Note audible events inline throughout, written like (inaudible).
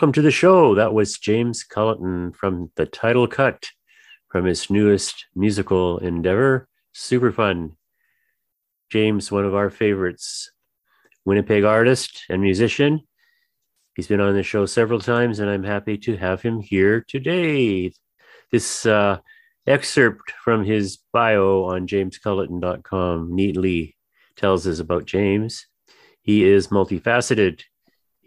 Welcome to the show. That was James Culleton from the title cut from his newest musical endeavor, Super Fun. James, one of our favorites, Winnipeg artist and musician. He's been on the show several times, and I'm happy to have him here today. This uh, excerpt from his bio on jamesculleton.com neatly tells us about James. He is multifaceted.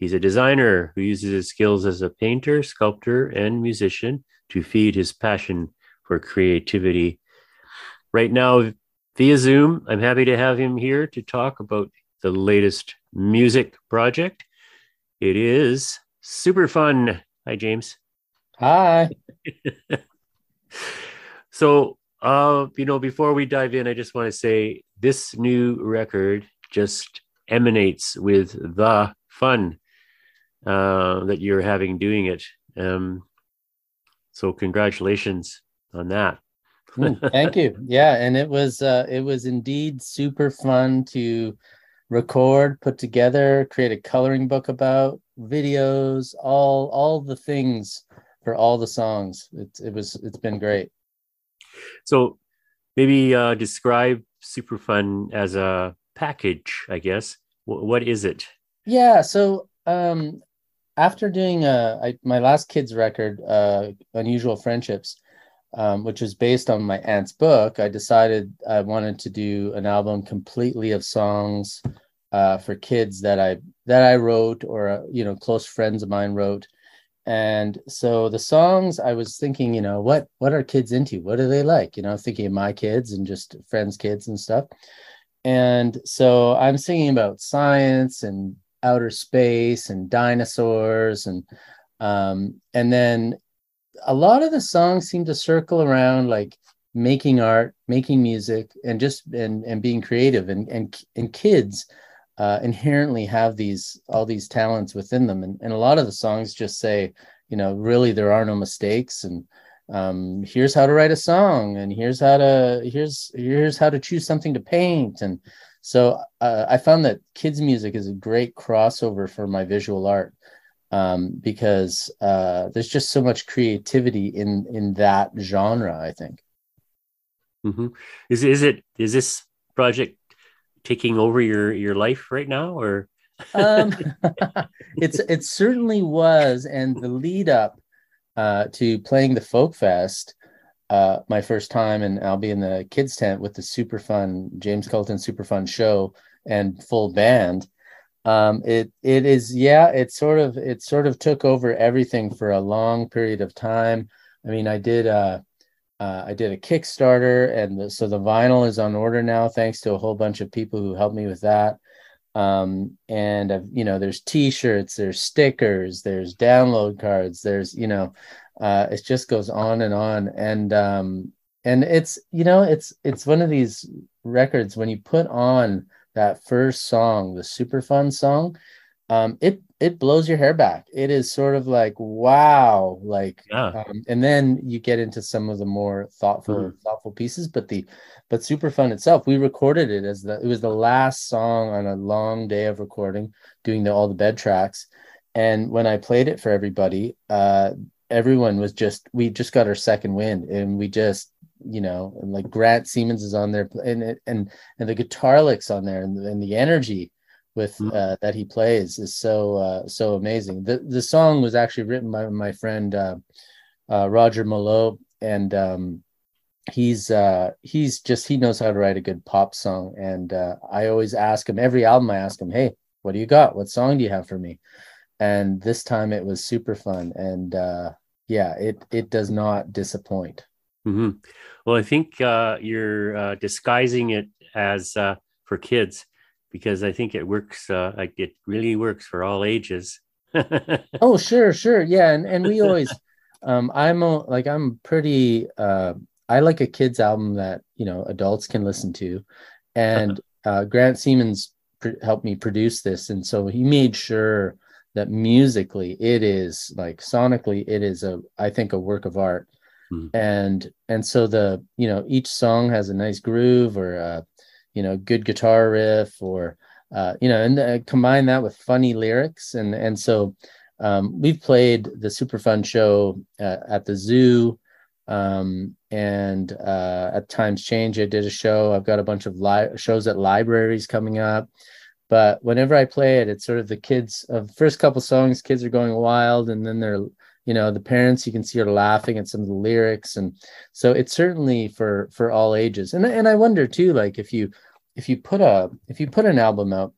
He's a designer who uses his skills as a painter, sculptor, and musician to feed his passion for creativity. Right now, via Zoom, I'm happy to have him here to talk about the latest music project. It is super fun. Hi, James. Hi. (laughs) So, uh, you know, before we dive in, I just want to say this new record just emanates with the fun uh, that you're having doing it. Um, so, congratulations on that. Mm, Thank you. (laughs) Yeah, and it was uh it was indeed super fun to record, put together, create a coloring book about videos, all all the things for all the songs. It's it was it's been great. So, maybe uh, describe Super Fun as a package, I guess. W- what is it? Yeah, so um after doing uh I, my last kids record, uh Unusual Friendships, um, which was based on my aunt's book, I decided I wanted to do an album completely of songs uh for kids that I that I wrote or uh, you know close friends of mine wrote. And so the songs I was thinking, you know, what what are kids into? What do they like? You know, thinking of my kids and just friends' kids and stuff. And so I'm singing about science and outer space and dinosaurs and um, and then a lot of the songs seem to circle around like making art, making music, and just and and being creative. And and and kids uh, inherently have these all these talents within them. And and a lot of the songs just say, you know, really there are no mistakes and um, here's how to write a song and here's how to here's here's how to choose something to paint and so uh, i found that kids music is a great crossover for my visual art um, because uh, there's just so much creativity in in that genre i think. Hmm Is is it is this project taking over your your life right now, or? Um, (laughs) it's it certainly was, and the lead up uh, to playing the folk fest, uh, my first time, and I'll be in the kids tent with the super fun James Culleton super fun show and full band. Um, it it is yeah, it sort of it sort of took over everything for a long period of time. I mean, I did uh, uh, I did a Kickstarter, and the, so the vinyl is on order now, thanks to a whole bunch of people who helped me with that. Um, and uh, you know, there's T-shirts, there's stickers, there's download cards, there's you know, uh, it just goes on and on, and um, and it's you know, it's it's one of these records when you put on that first song, the super fun song, um, it it blows your hair back. It is sort of like wow, like, Yeah. um, and then you get into some of the more thoughtful Mhm. thoughtful pieces. But the but super fun itself, we recorded it as the it was the last song on a long day of recording, doing the all the bed tracks. And when I played it for everybody, uh, everyone was just we just got our second wind, and we just you know, and like Grant Siemens is on there, and it- and and the guitar licks on there, and, and the energy with Mhm. uh, that he plays is so uh, so amazing. The the song was actually written by my friend uh, uh, Roger Malo, and um, he's uh, he's just he knows how to write a good pop song. And uh, I always ask him every album. I ask him, "Hey, what do you got? What song do you have for me?" And this time it was super fun, and uh, yeah, it it does not disappoint. hmm Well, I think uh, you're uh, disguising it as uh, for kids because I think it works. Uh, like it really works for all ages. (laughs) Oh, sure, sure. Yeah, and and we always (laughs) um I'm a, like I'm pretty uh I like a kids album that, you know, adults can listen to. And (laughs) uh Grant Siemens pr- helped me produce this and so he made sure that musically it is like sonically it is a I think a work of art. Mhm. And and so the, you know, each song has a nice groove or a you know, good guitar riff or uh, you know, and uh, combine that with funny lyrics, and and so um, we've played the super fun show uh, at the zoo, um, and uh, at times change. I did a show. I've got a bunch of li- shows at libraries coming up, but whenever I play it, it's sort of the kids. Of first couple songs, kids are going wild, and then they're you know the parents you can see are laughing at some of the lyrics. And so it's certainly for for all ages. And and i wonder too like if you if you put a if you put an album out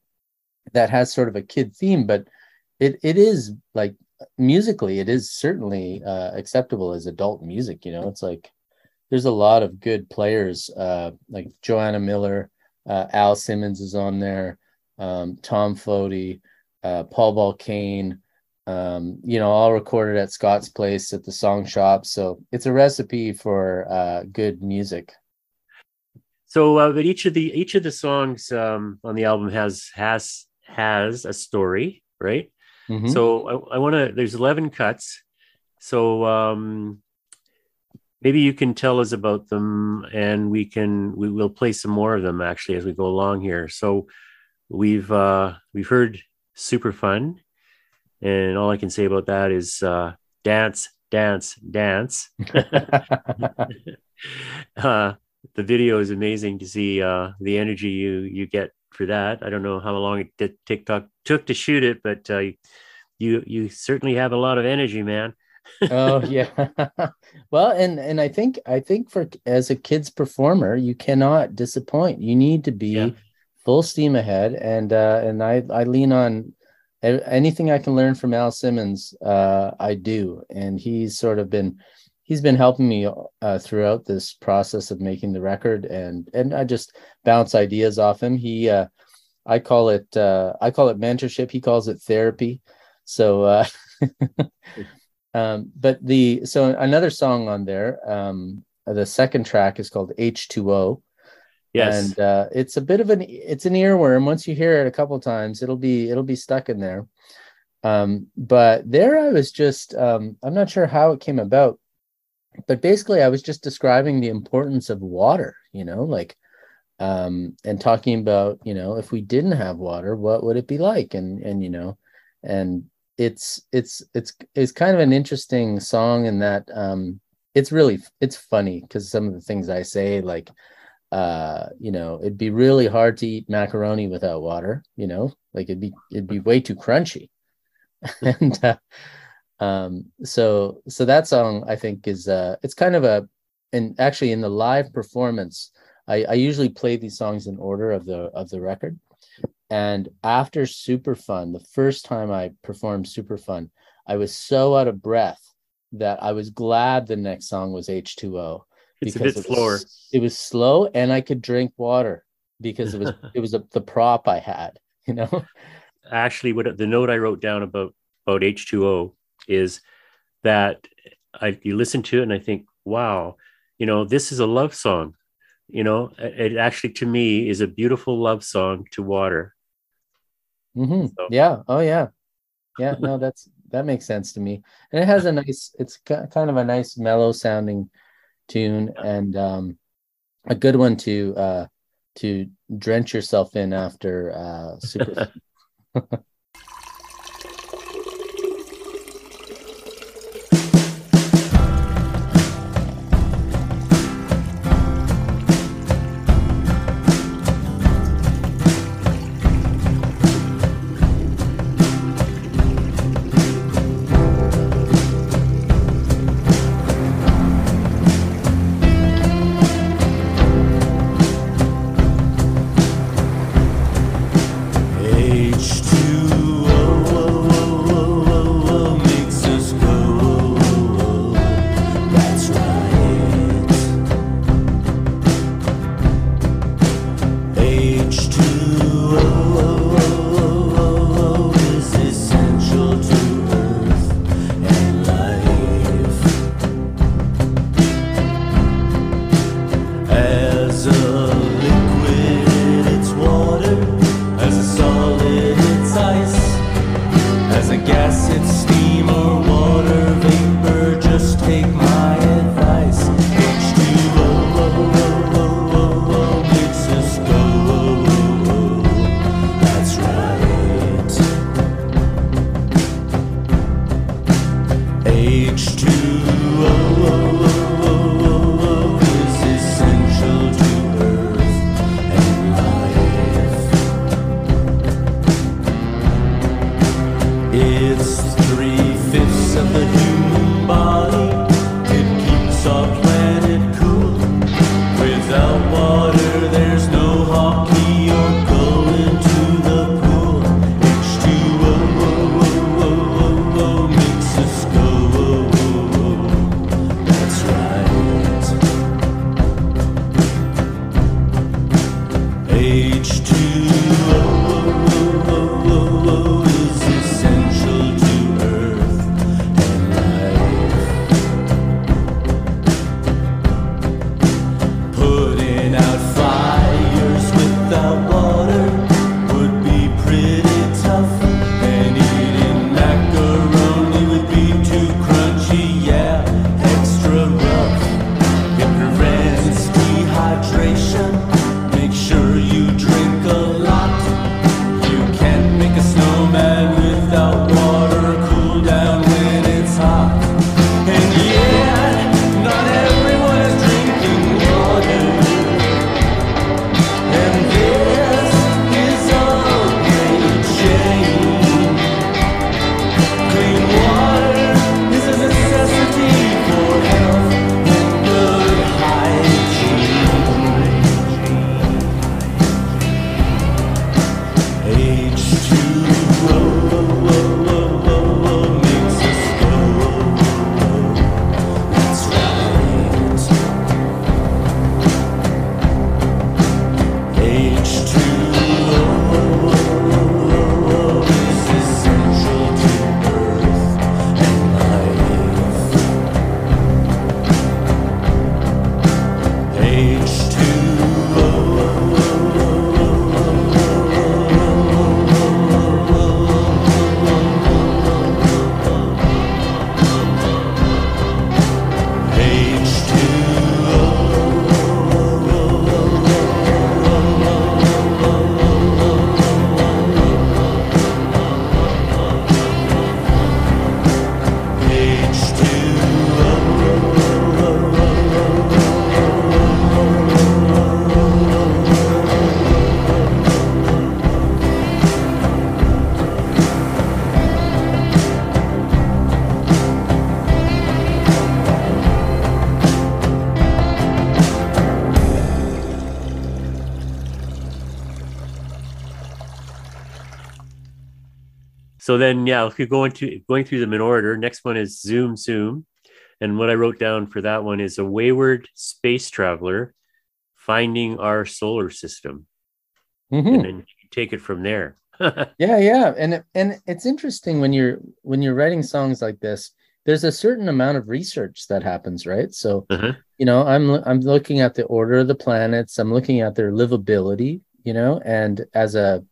that has sort of a kid theme but it it is like musically it is certainly uh acceptable as adult music you know? It's like there's a lot of good players uh like joanna miller uh al simmons is on there um tom Foti, uh paul balkane um you know all recorded at scott's place at the song shop so it's a recipe for uh good music So, uh, but each of the each of the songs um, on the album has has has a story, right? Mhm. So I, I want to. There's 11 cuts. So um, maybe you can tell us about them, and we can we will play some more of them actually as we go along here. So we've uh, we've heard super fun, and all I can say about that is uh, dance, dance, dance. (laughs) uh, the video is amazing to see uh, the energy you you get for that. I don't know how long it did, TikTok took to shoot it, but uh, you you certainly have a lot of energy, man. oh (laughs) yeah (laughs) well and and i think i think for as a kids performer you cannot disappoint you need to be Yeah. full steam ahead and uh and i i lean on anything i can learn from al simmons uh i do. And he's sort of been he's been helping me uh, throughout this process of making the record. And and i just bounce ideas off him. He uh i call it uh i call it mentorship. He calls it therapy. So uh (laughs) um but the so another song on there um the second track is called h2o Yes. and uh it's a bit of an it's an earworm once you hear it a couple times it'll be it'll be stuck in there um but there i was just um i'm not sure how it came about but basically I was just describing the importance of water, you know, like um and talking about, you know, if we didn't have water, what would it be like? And and you know, and it's it's it's it's kind of an interesting song in that um it's really it's funny because some of the things I say like uh you know it'd be really hard to eat macaroni without water you know? Like it'd be it'd be way too crunchy. (laughs) And uh, um so so that song i think is uh it's kind of a and actually in the live performance i i usually play these songs in order of the of the record. And after super fun the first time i performed super fun i was so out of breath that i was glad the next song was h2o It's a bit it was, slower. it was slow and i could drink water because it was (laughs) it was a, the prop i had you know Actually, what the note I wrote down about about H2O is that I you listen to it and I think, wow, you know, this is a love song. You know, it it actually to me is a beautiful love song to water. Mhm. So- Yeah. Oh, yeah. Yeah. (laughs) No, that's that makes sense to me. And it has a nice. It's kind of a nice mellow sounding tune and um, a good one to uh, to drench yourself in after uh, super. (laughs) So then, yeah, if you go into going through them in order, next one is Zoom Zoom. And what I wrote down for that one is a wayward space traveler finding our solar system. Mhm. And then you take it from there. (laughs) yeah yeah and and it's interesting when you're when you're writing songs like this there's a certain amount of research that happens right so Uh-huh. you know i'm i'm looking at the order of the planets i'm looking at their livability you know and as a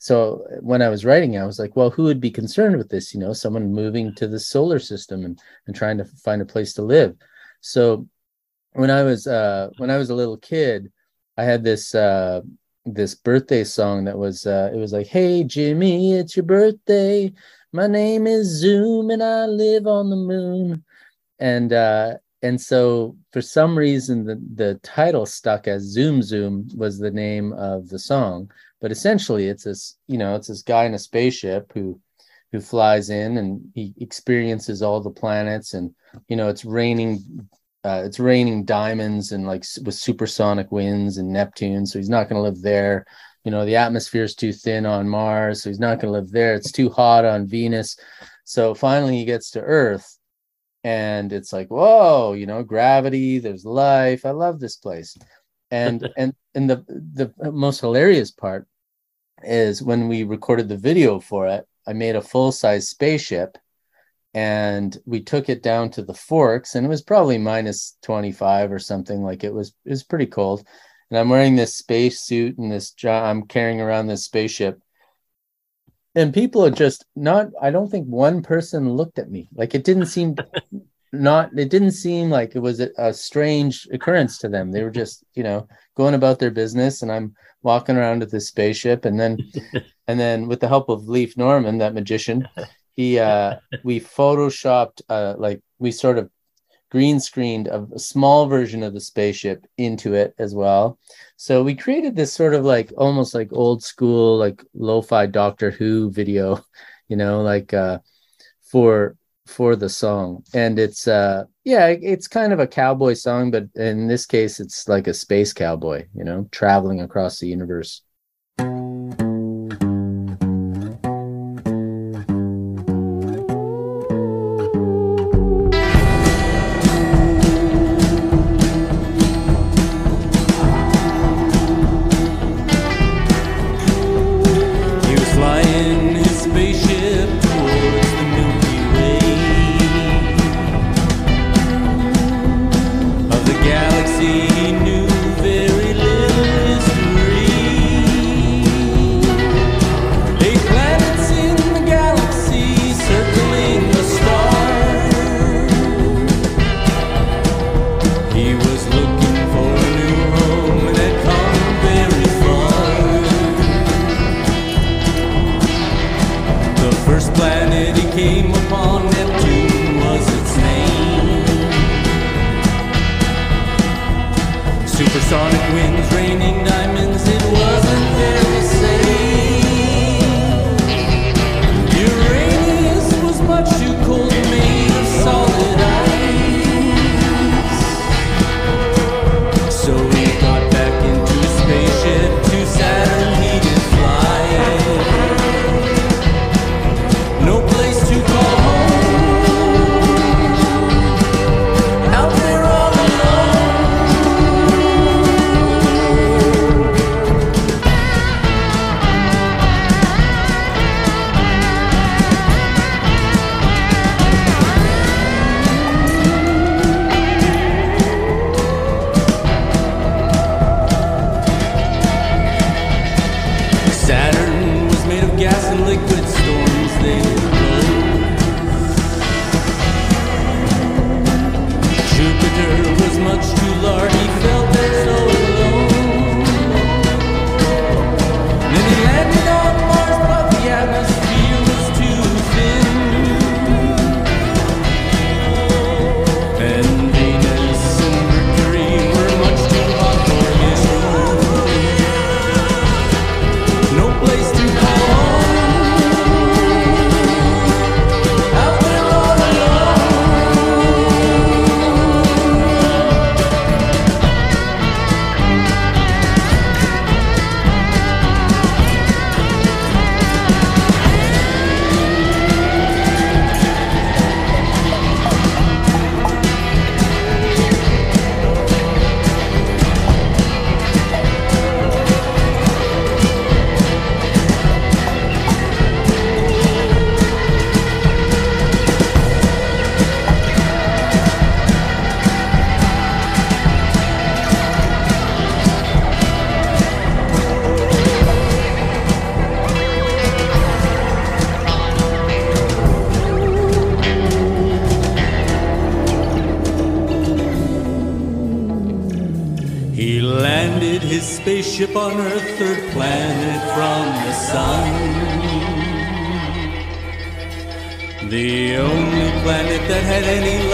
so when i was writing i was like well who would be concerned with this you know someone moving to the solar system and and trying to find a place to live? So when i was uh when i was a little kid i had this uh this birthday song that was uh it was like hey jimmy it's your birthday. My name is zoom and i live on the moon. And uh and so for some reason the the title stuck as zoom zoom was the name of the song but essentially it's this you know it's this guy in a spaceship who who flies in and he experiences all the planets and you know it's raining uh, it's raining diamonds and like with supersonic winds and Neptune, so he's not going to live there. You know, the atmosphere is too thin on Mars, so he's not going to live there. It's too hot on Venus. So finally, he gets to Earth, and it's like, whoa, you know, gravity. There's life. I love this place. And (laughs) and and the the most hilarious part is when we recorded the video for it. I made a full size spaceship and we took it down to the forks and it was probably minus 25 or something like it was it was pretty cold and i'm wearing this space suit and this i'm carrying around this spaceship and people are just not i don't think one person looked at me like it didn't seem (laughs) not it didn't seem like it was a, a strange occurrence to them. They were just you know going about their business and i'm walking around with this spaceship and then (laughs) and then with the help of Leif Norman that magician he uh (laughs) we photoshopped uh like we sort of green screened a, a small version of the spaceship into it as well. So we created this sort of like almost like old school like lo-fi doctor who video (laughs) you know like uh for for the song. And it's uh yeah it's kind of a cowboy song but in this case it's like a space cowboy you know traveling across the universe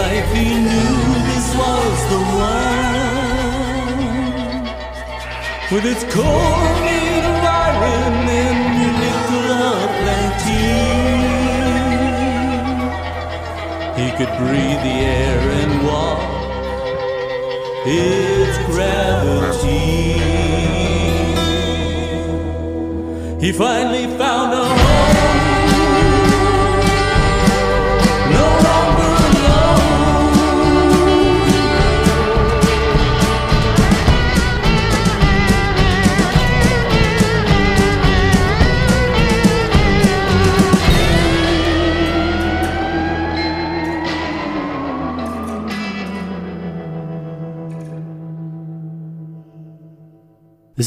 life, he knew this was the one. With its made iron and nickel plenty. He could breathe the air and walk its gravity. He finally found a home.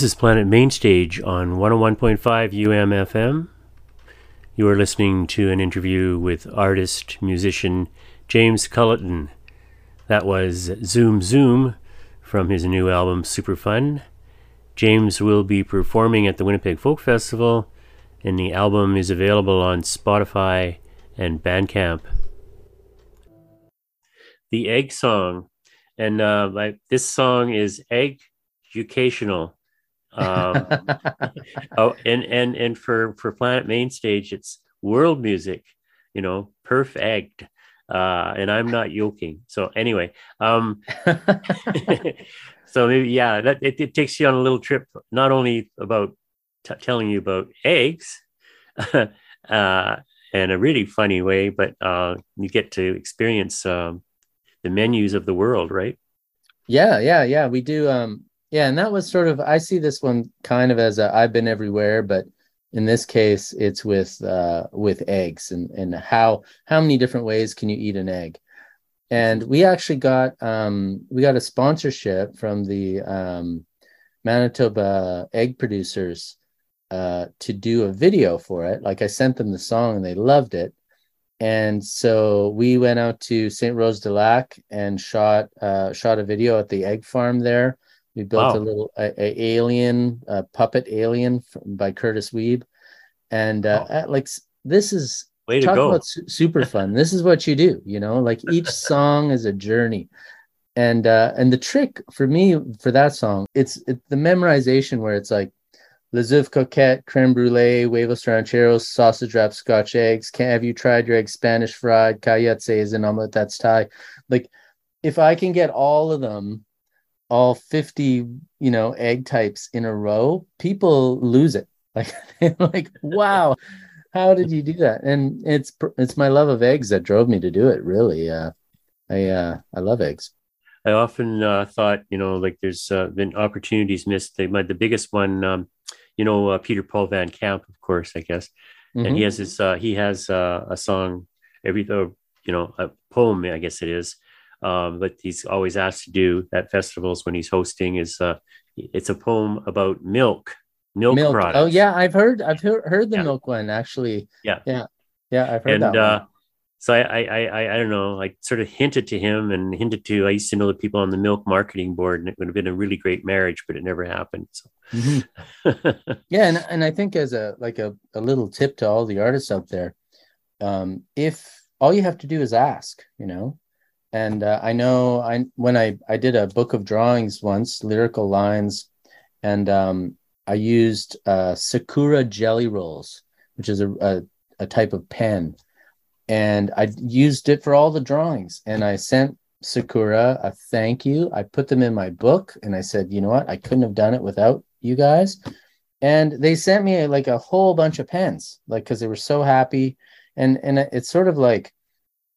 This is Planet Mainstage on 101.5 UMFM. You are listening to an interview with artist, musician James Culleton. That was Zoom Zoom from his new album Super Fun. James will be performing at the Winnipeg Folk Festival, and the album is available on Spotify and Bandcamp. The Egg Song, and uh, this song is egg educational um, oh, and and and for for Planet Mainstage, it's world music, you know, perfect. Uh, and I'm not yoking. So anyway, um, (laughs) so maybe yeah, that it, it takes you on a little trip, not only about t- telling you about eggs, (laughs) uh, in a really funny way, but uh, you get to experience um, the menus of the world, right? Yeah, yeah, yeah. We do. Um, yeah, and that was sort of. I see this one kind of as a I've been everywhere, but in this case, it's with uh, with eggs and and how how many different ways can you eat an egg? And we actually got um, we got a sponsorship from the um, Manitoba egg producers uh, to do a video for it. Like I sent them the song and they loved it. And so we went out to Ste. Rose du Lac and shot uh, shot a video at the egg farm there. We built Wow. a little a, a alien a puppet alien from, by Curtis Weeb, and uh, Oh. like this is Way to talk go! about su- super fun. (laughs) this is what you do, you know. Like each (laughs) song is a journey, and uh, and the trick for me for that song, it's it, the memorization where it's like Les œufs coquettes, creme brulee, huevos rancheros, sausage wrapped Scotch eggs. Can have you tried your eggs Spanish fried? Cayetze is an omelet that's Thai. Like if I can get all of them, all 50, you know, egg types in a row, people lose it. (laughs) Like, like, wow, how did you do that? And it's it's my love of eggs that drove me to do it. Really, uh, I uh, I love eggs. I often uh, thought, you know, like there's uh, been opportunities missed. They, my, the biggest one, um, you know, uh, Peter Paul Van Camp, of course, I guess, and Mhm. he has his uh, he has uh, a song every uh, you know a poem I guess it is um, but he's always asked to do at festivals when he's hosting is uh, it's a poem about milk milk, milk. products Oh yeah, I've heard I've heard, heard the Yeah. milk one actually. Yeah. yeah, yeah. I've heard and that. uh, one. so I, I I I don't know I sort of hinted to him and hinted to I used to know the people on the milk marketing board and it would have been a really great marriage but it never happened so Mhm. (laughs) Yeah, and and I think as a like a, a little tip to all the artists out there, um, if all you have to do is ask, you know, and uh, I know I when I I did a book of drawings once, lyrical lines, and um, I used uh, Sakura Gelly Rolls, which is a, a a type of pen, and I used it for all the drawings, and I sent Sakura a thank you. I put them in my book, and I said, you know what, I couldn't have done it without you guys. And they sent me like a whole bunch of pens like because they were so happy. And and it's sort of like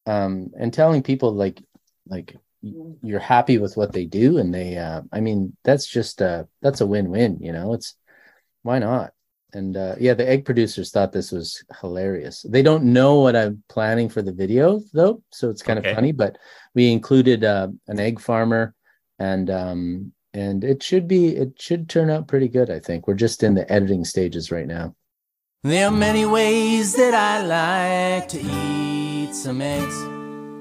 um and telling people like like you're happy with what they do and they uh i mean that's just uh that's a win-win you know? It's why not? And uh yeah the egg producers thought this was hilarious. They don't know what i'm planning for the video though so it's kind Okay. of funny but we included uh an egg farmer and um and it should be it should turn out pretty good i think. We're just in the editing stages right now. There are many ways that I like to eat some eggs.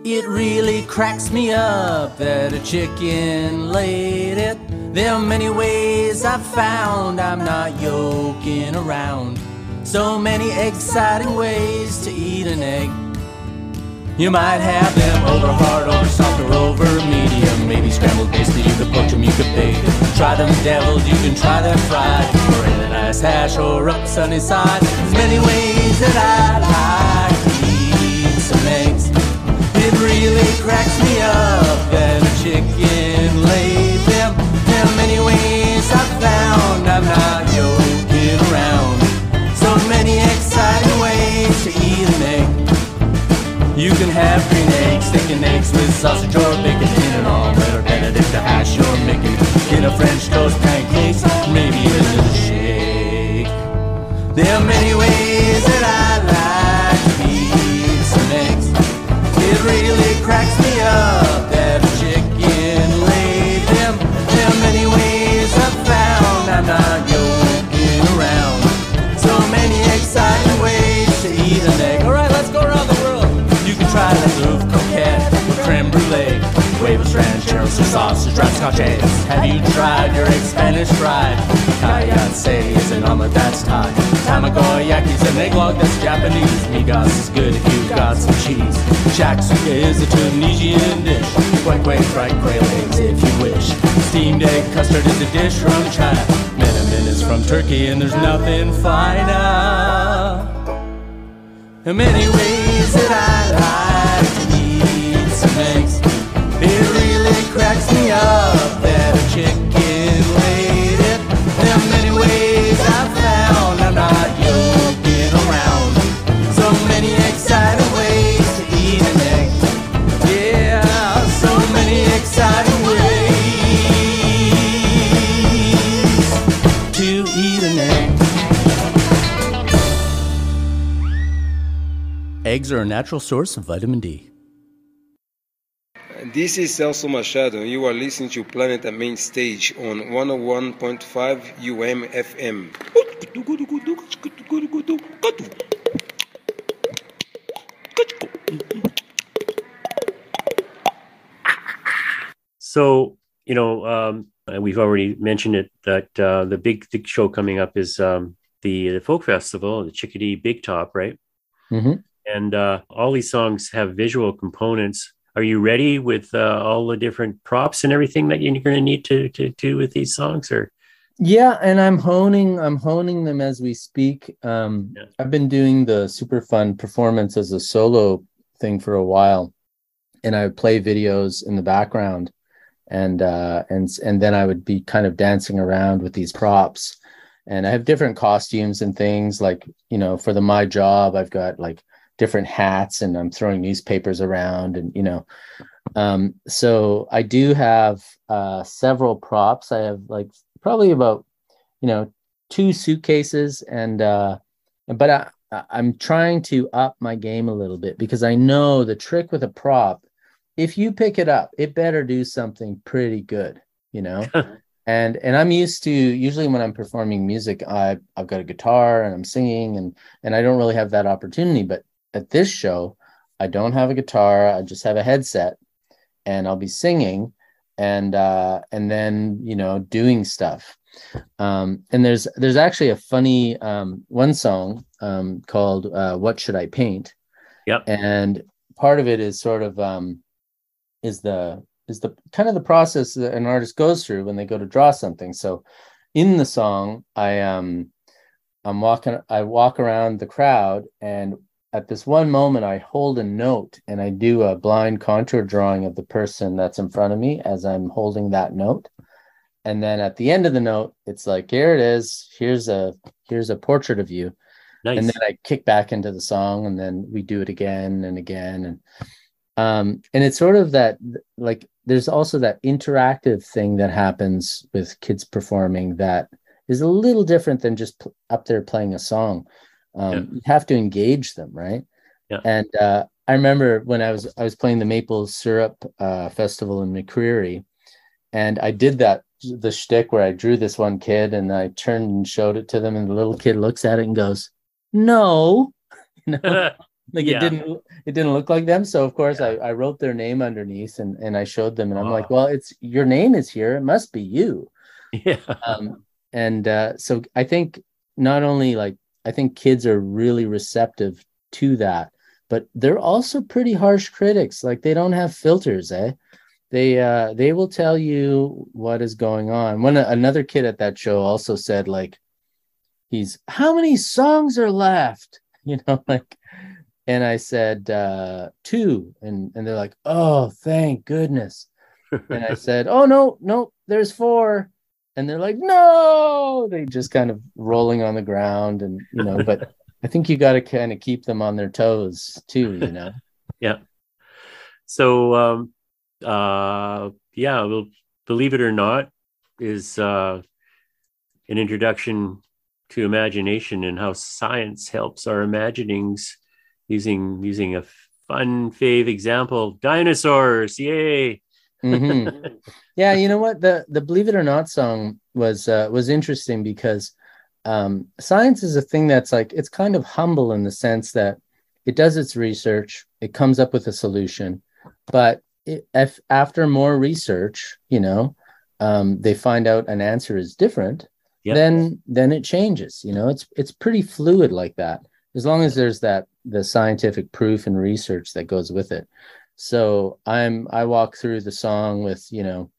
It really cracks me up that a chicken laid it. There are many ways I've found I'm not yoking around. So many exciting ways to eat an egg. You might have them over hard, over soft, or over medium. Maybe scrambled basted, you could poach them, you could bake. Them. Try them deviled, you can try them fried. Or in a nice hash or up sunny side. There's many ways that I'd like some. It really cracks me up that chicken laid them. There are many ways I've found I'm not joking around. So many exciting ways to eat an egg. You can have green eggs, sticking eggs with sausage or bacon in an omelet or Benedict a hash or Mickey in a French toast, pancakes, maybe even a shake. There are many ways that I rancheros or sausage, scotch eggs. Have you tried your egg Spanish fried? Kayatse is an omelet that's Thai. Tamagoyaki's an egg log that's Japanese. Migas is good if you've got some cheese. Shakshuka is a Tunisian dish. Quack quack fried quail eggs if you wish. Steamed egg custard is a dish from China. Menemen is from Turkey and there's nothing finer. Are many ways that I like cracks me up that a chicken laid it. There are many ways I've found I'm not joking around. So many exciting ways to eat an egg. Yeah, so many exciting ways to eat an egg. Eggs are a natural source of vitamin D. This is Celso Machado, and you are listening to Planet at Main Stage on 101.5 UM FM. So, you know, um, we've already mentioned it that uh, the big, big show coming up is um, the, the folk festival, the Chickadee Big Top, right? Mhm. And uh, all these songs have visual components. Are you ready with uh, all the different props and everything that you're going to need to to do with these songs? Or Yeah, and I'm honing I'm honing them as we speak. Um, Yeah. I've been doing the super fun performance as a solo thing for a while, and I would play videos in the background, and uh, and and then I would be kind of dancing around with these props, and I have different costumes and things like you know for the my job I've got like different hats and I'm throwing newspapers around and you know um so I do have uh several props. I have like probably about you know two suitcases and uh but I I'm trying to up my game a little bit because I know the trick with a prop if you pick it up it better do something pretty good you know? (laughs) And and I'm used to usually when I'm performing music I I've got a guitar and I'm singing and and I don't really have that opportunity but at this show I don't have a guitar I just have a headset and I'll be singing and uh and then you know doing stuff. Um and there's there's actually a funny um one song um called uh what should I paint? Yep. and part of it is sort of um is the is the kind of the process that an artist goes through when they go to draw something. So in the song i um i'm walking i walk around the crowd and at this one moment i hold a note and i do a blind contour drawing of the person that's in front of me as i'm holding that note. And then at the end of the note it's like here it is. Here's a here's a portrait of you. Nice. and then I kick back into the song and then we do it again and again. And um and it's sort of that like there's also that interactive thing that happens with kids performing that is a little different than just up there playing a song um Yeah. you have to engage them right Yeah. and uh I remember when I was I was playing the maple syrup uh festival in McCreary and I did that the shtick where I drew this one kid and I turned and showed it to them and the little kid looks at it and goes no (laughs) you know (laughs) like Yeah. it didn't it didn't look like them so of course I, I wrote their name underneath and and i showed them and i'm like well it's your name is here it must be you (laughs) Yeah. um, and uh, so I think not only like I think kids are really receptive to that, but they're also pretty harsh critics. Like they don't have filters, eh? They uh, they will tell you what is going on. One another kid at that show also said like, he's how many songs are left? (laughs) You know, like, and I said uh, two, and and they're like, oh, thank goodness. And I said, oh no, no, there's four and they're like, no, they just kind of rolling on the ground, and you know, but (laughs) I think you got to kind of keep them on their toes too, you know. (laughs) yeah. So, um, uh, yeah, well, believe it or not, is uh, an introduction to imagination and how science helps our imaginings using using a fun fave example dinosaurs yay mm-hmm. yeah, you know what the the Believe It or Not song was uh, was interesting because um, science is a thing that's like it's kind of humble in the sense that it does its research, it comes up with a solution, but it, if after more research, you know, um, they find out an answer is different, yep. then then it changes. You know, it's it's pretty fluid like that. As long as there's that the scientific proof and research that goes with it. So I'm I walk through the song with you know,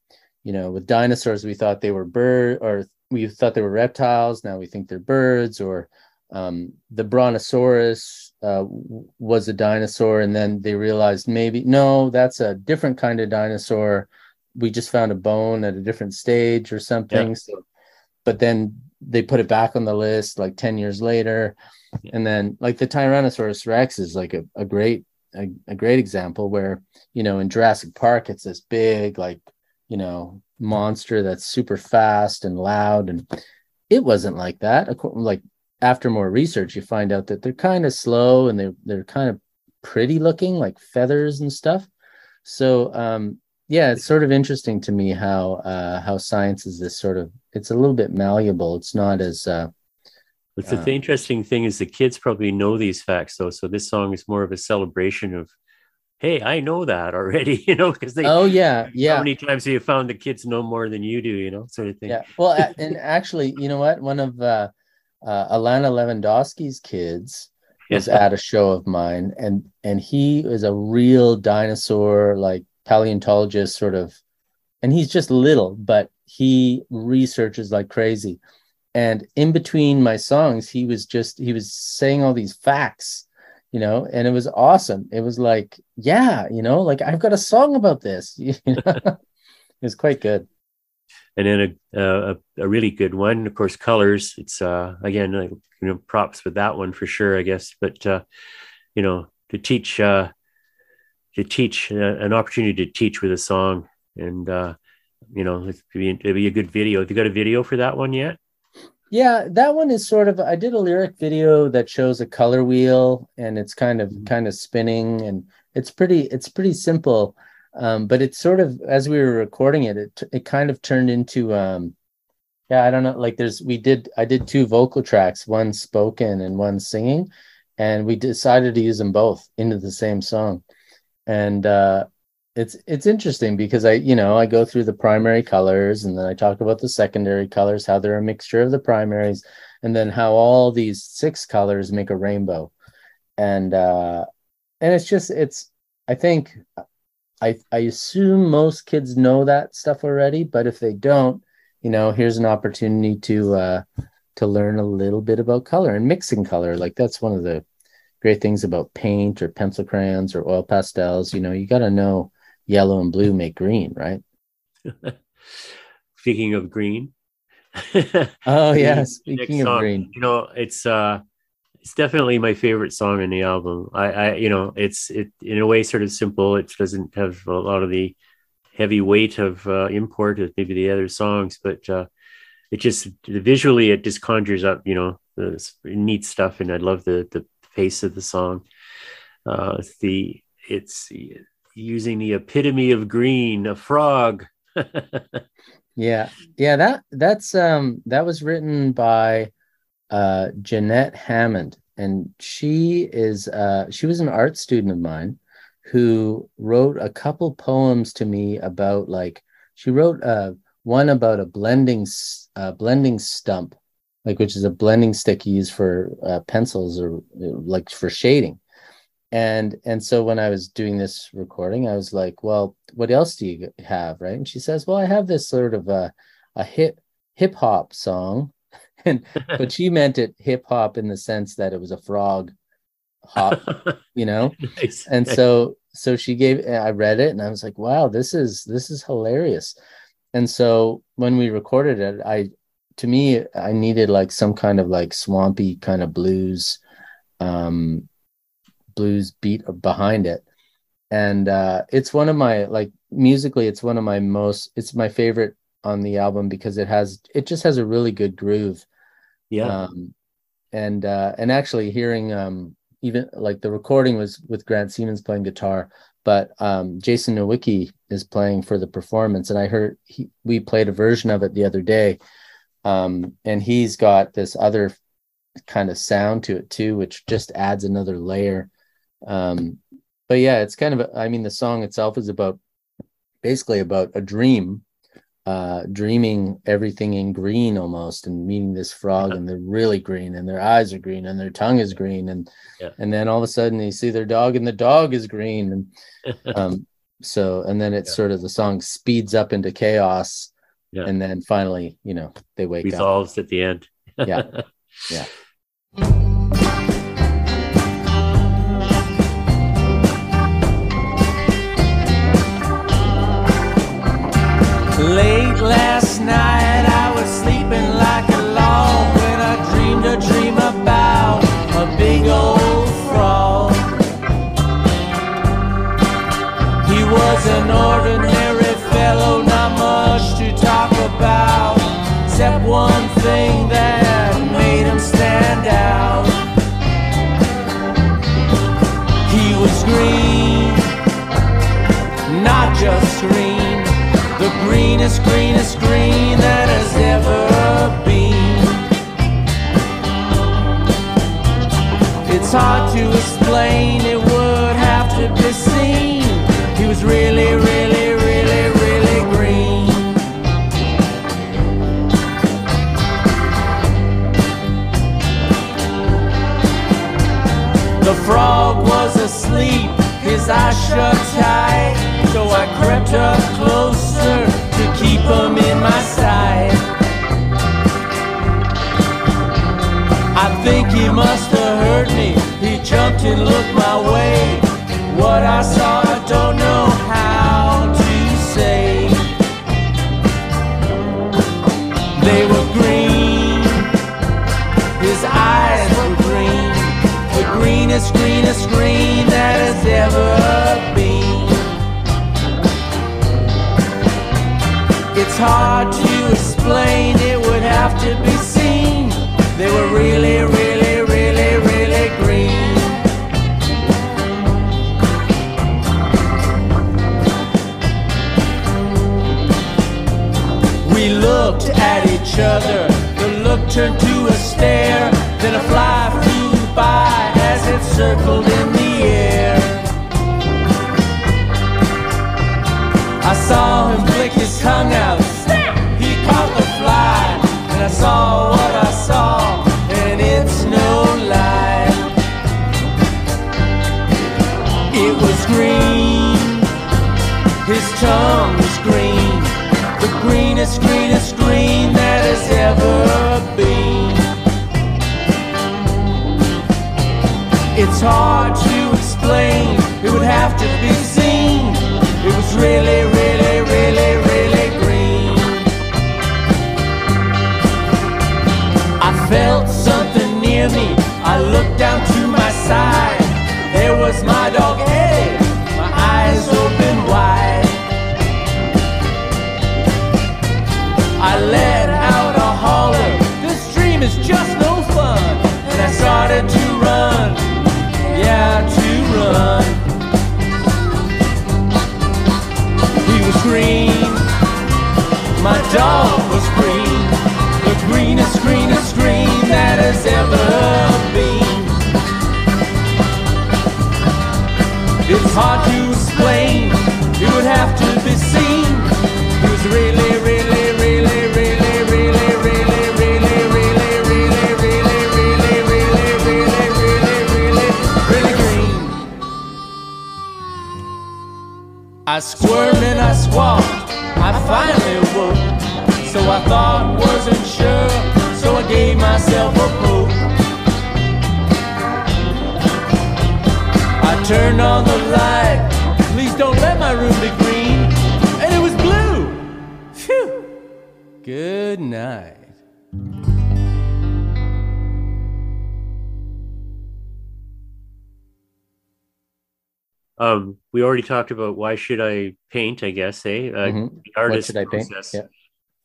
you know, with dinosaurs we thought they were bird or we thought they were reptiles. Now we think they're birds. Or um, the brontosaurus uh, was a dinosaur, and then they realized maybe no, that's a different kind of dinosaur. We just found a bone at a different stage or something. Yeah. So, but then they put it back on the list like 10 years later. And then like the Tyrannosaurus Rex is like a, a great a, a great example where you know in Jurassic Park it's this big like you know monster that's super fast and loud and it wasn't like that. Like after more research you find out that they're kind of slow and they're they're kind of pretty looking like feathers and stuff. So um yeah it's sort of interesting to me how uh how science is this sort of it's a little bit malleable. It's not as uh but the interesting thing is the kids probably know these facts though. So this song is more of a celebration of, hey, I know that already, (laughs) you know, because they. Oh yeah, yeah. How many times have you found the kids know more than you do, you know, sort of thing. Yeah. Well, (laughs) and actually, you know what? One of uh, uh, Alana Lewandowski's kids was at a show of mine, and and he is a real dinosaur, like paleontologist, sort of, and he's just little, but he researches like crazy and in between my songs he was just he was saying all these facts you know and it was awesome. It was like yeah you know like i've got a song about this (laughs) you know? It was quite good. And then a, a, a really good one. Of course colors it's uh again you know props with that one for sure i guess. But uh you know to teach uh to teach uh, an opportunity to teach with a song. And uh you know it'd be, it'd be a good video. Have you got a video for that one yet yeah, that one is sort of I did a lyric video that shows a color wheel and it's kind of mm-hmm. kind of spinning and it's pretty it's pretty simple. Um, but it's sort of as we were recording it, it it kind of turned into um yeah, I don't know, like there's we did I did two vocal tracks, one spoken and one singing, and we decided to use them both into the same song. And uh it's it's interesting because I you know I go through the primary colors and then I talk about the secondary colors how they're a mixture of the primaries and then how all these six colors make a rainbow. And uh and it's just it's I think I I assume most kids know that stuff already but if they don't you know here's an opportunity to uh to learn a little bit about color and mixing color. Like that's one of the great things about paint or pencil crayons or oil pastels. You know you got to know yellow and blue make green, right? (laughs) Speaking of green. (laughs) oh yeah, speaking of song, green. You know, it's uh it's definitely my favorite song in the album. I, I you know, it's it in a way sort of simple. It doesn't have a lot of the heavy weight of uh, import as maybe the other songs, but uh it just visually it just conjures up, you know, this neat stuff and I love the the face of the song. Uh the it's using the epitome of green, a frog. (laughs) yeah, yeah that that's um that was written by uh Jeanette Hammond, and she is uh she was an art student of mine who wrote a couple poems to me about like she wrote uh one about a blending uh, blending stump, like which is a blending stick you use for uh, pencils or like for shading. And and so when I was doing this recording, I was like, "Well, what else do you have?" Right? And she says, "Well, I have this sort of a a hip hip hop song," (laughs) and but she meant it hip hop in the sense that it was a frog hop, (laughs) you know nice. and so so she gave i read it and i was like wow this is this is hilarious and so when we recorded it i to me i needed like some kind of like swampy kind of blues um blues beat behind it. And uh it's one of my like musically it's one of my most it's my favorite on the album because it has it just has a really good groove. Yeah. um and uh and actually hearing um even like the recording was with grant siemens playing guitar but um jason nowicki is playing for the performance. And i heard he we played a version of it the other day um and he's got this other kind of sound to it too which just adds another layer um but yeah it's kind of i mean the song itself is about basically about a dream uh dreaming everything in green almost and meeting this frog and they're really green and their eyes are green and their tongue is green and Yeah. and then all of a sudden you see their dog and the dog is green and (laughs) um so and then it's Yeah. sort of the song speeds up into chaos Yeah. and then finally you know they wake up Resolves at the end. Yeah. (laughs) Yeah. Night I was sleeping like a log when I dreamed a dream about a big old frog. He was an ordinary greenest, greenest green that has ever been. It's hard to explain, it would have to be seen. He was really, really, really, really green. The frog was asleep, his eyes shut tight. So I crept up closer keep in my sight. I think he must have heard me. He jumped and looked my way. What I saw, I don't know how to say. They were green, his eyes were green, the greenest, greenest green that has ever been. It's hard to explain, it would have to be seen. They were really, really, really, really green. We looked at each other, the look turned to a stare, then a fly flew by as it circled in the talked about why should I paint? I guess, eh? Uh, Mhm. The artist should I paint? process. Yeah.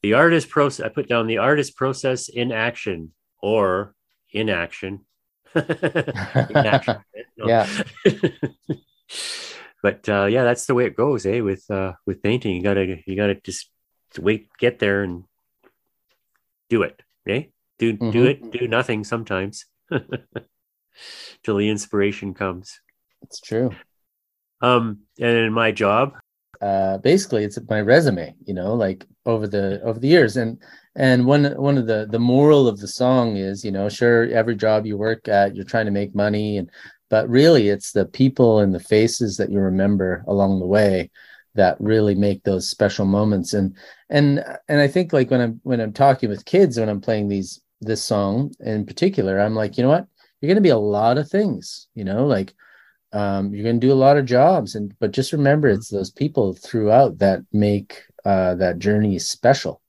The artist process. I put down the artist process in action or inaction. (laughs) inaction. (laughs) Yeah. (laughs) but uh, yeah, that's the way it goes, eh? With uh, with painting, you gotta you gotta just wait, get there, and do it, eh? Do do Mhm. it, do nothing sometimes till the inspiration comes. It's true. Um, and in my job, uh basically it's my resume you know like over the over the years. And and one one of the the moral of the song is you know sure every job you work at you're trying to make money and but really it's the people and the faces that you remember along the way that really make those special moments. And and and i think like when i'm when i'm talking with kids when i'm playing these this song in particular i'm like you know what? You're going to be a lot of things you know like um, you're going to do a lot of jobs and but just remember it's those people throughout that make uh, that journey special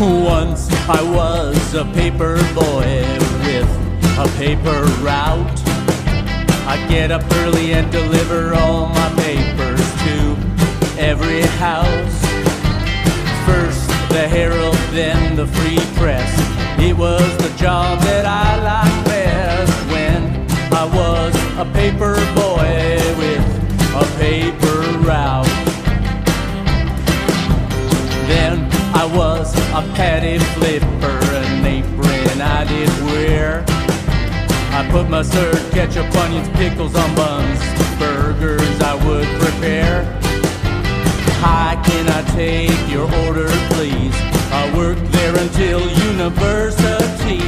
Once I was a paper boy with a paper route. I get up early and deliver all my papers to every house. First the Herald, then the Free Press. It was the job that I liked best when I was a paper boy with a paper route. Then I was a patty flipper, put mustard, ketchup, onions, pickles on buns, burgers I would prepare. Hi, can I take your order, please? I worked there until university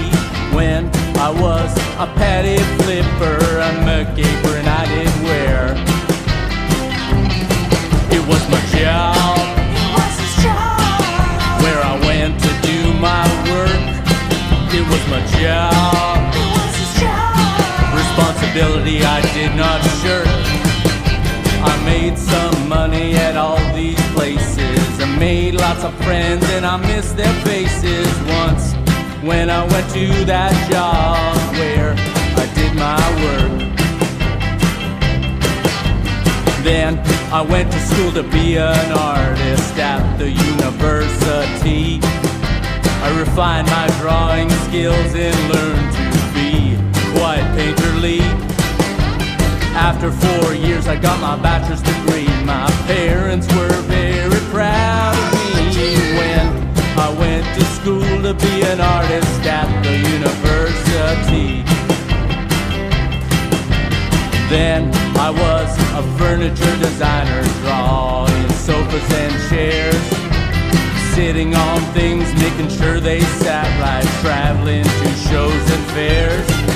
when I was a patty flipper, I'm a McApron I did wear. It was my job where I went to do my work. It was my job. Responsibility I did not shirk. I made some money at all these places. I made lots of friends and I missed their faces once when I went to that job where I did my work. Then I went to school to be an artist at the university. I refined my drawing skills and learned be quite painterly. After four years, I got my bachelor's degree. My parents were very proud of me when I went to school to be an artist at the university. Then I was a furniture designer, drawing sofas and chairs. Sitting on things, making sure they sat right, traveling to shows and fairs.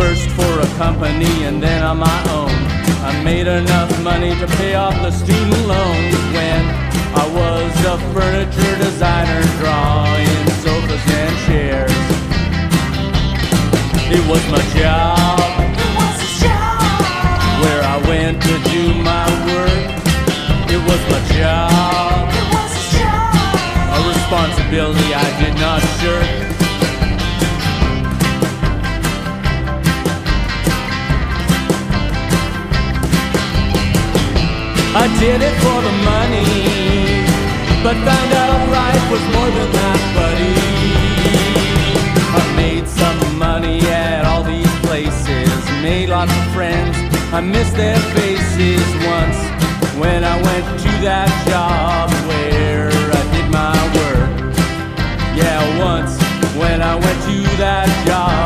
First for a company and then on my own. I made enough money to pay off the student loans when I was a furniture designer, drawing sofas and chairs. It was my job It was his job. where I went to do my work. It was my job. It was his job, a responsibility I did not shirk. I did it for the money, but found out life was more than that, buddy. I made some money at all these places, made lots of friends. I missed their faces once when I went to that job where I did my work. Yeah, once when I went to that job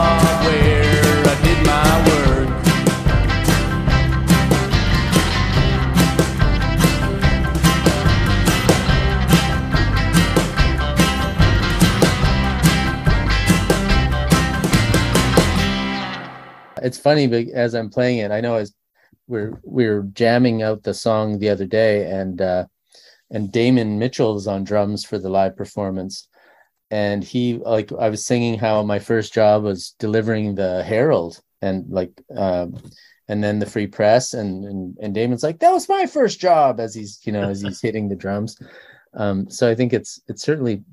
it's funny but as i'm playing it i know as we're we're jamming out the song the other day and uh and damon mitchell on drums for the live performance. And he like i was singing how my first job was delivering the herald and like um and then the free press. And and, and damon's like that was my first job as he's you know as he's (laughs) hitting the drums. Um so i think it's it's certainly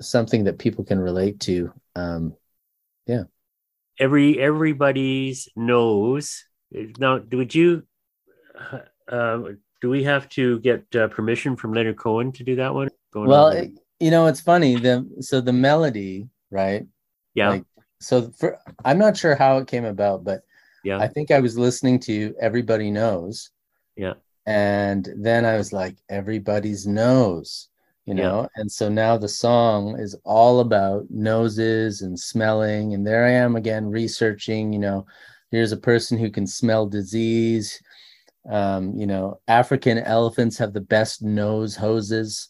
something that people can relate to. Um yeah Every everybody's knows. Now, would you? Uh, do we have to get uh, permission from Leonard Cohen to do that one? Going well on? it, you know it's funny the so the melody right yeah, like so for i'm not sure how it came about but yeah, i think i was listening to everybody knows yeah. and then i was like everybody's nose you Yeah. know? And so now the song is all about noses and smelling and there i am again researching you know here's a person who can smell disease. Um you know african elephants have the best nose hoses.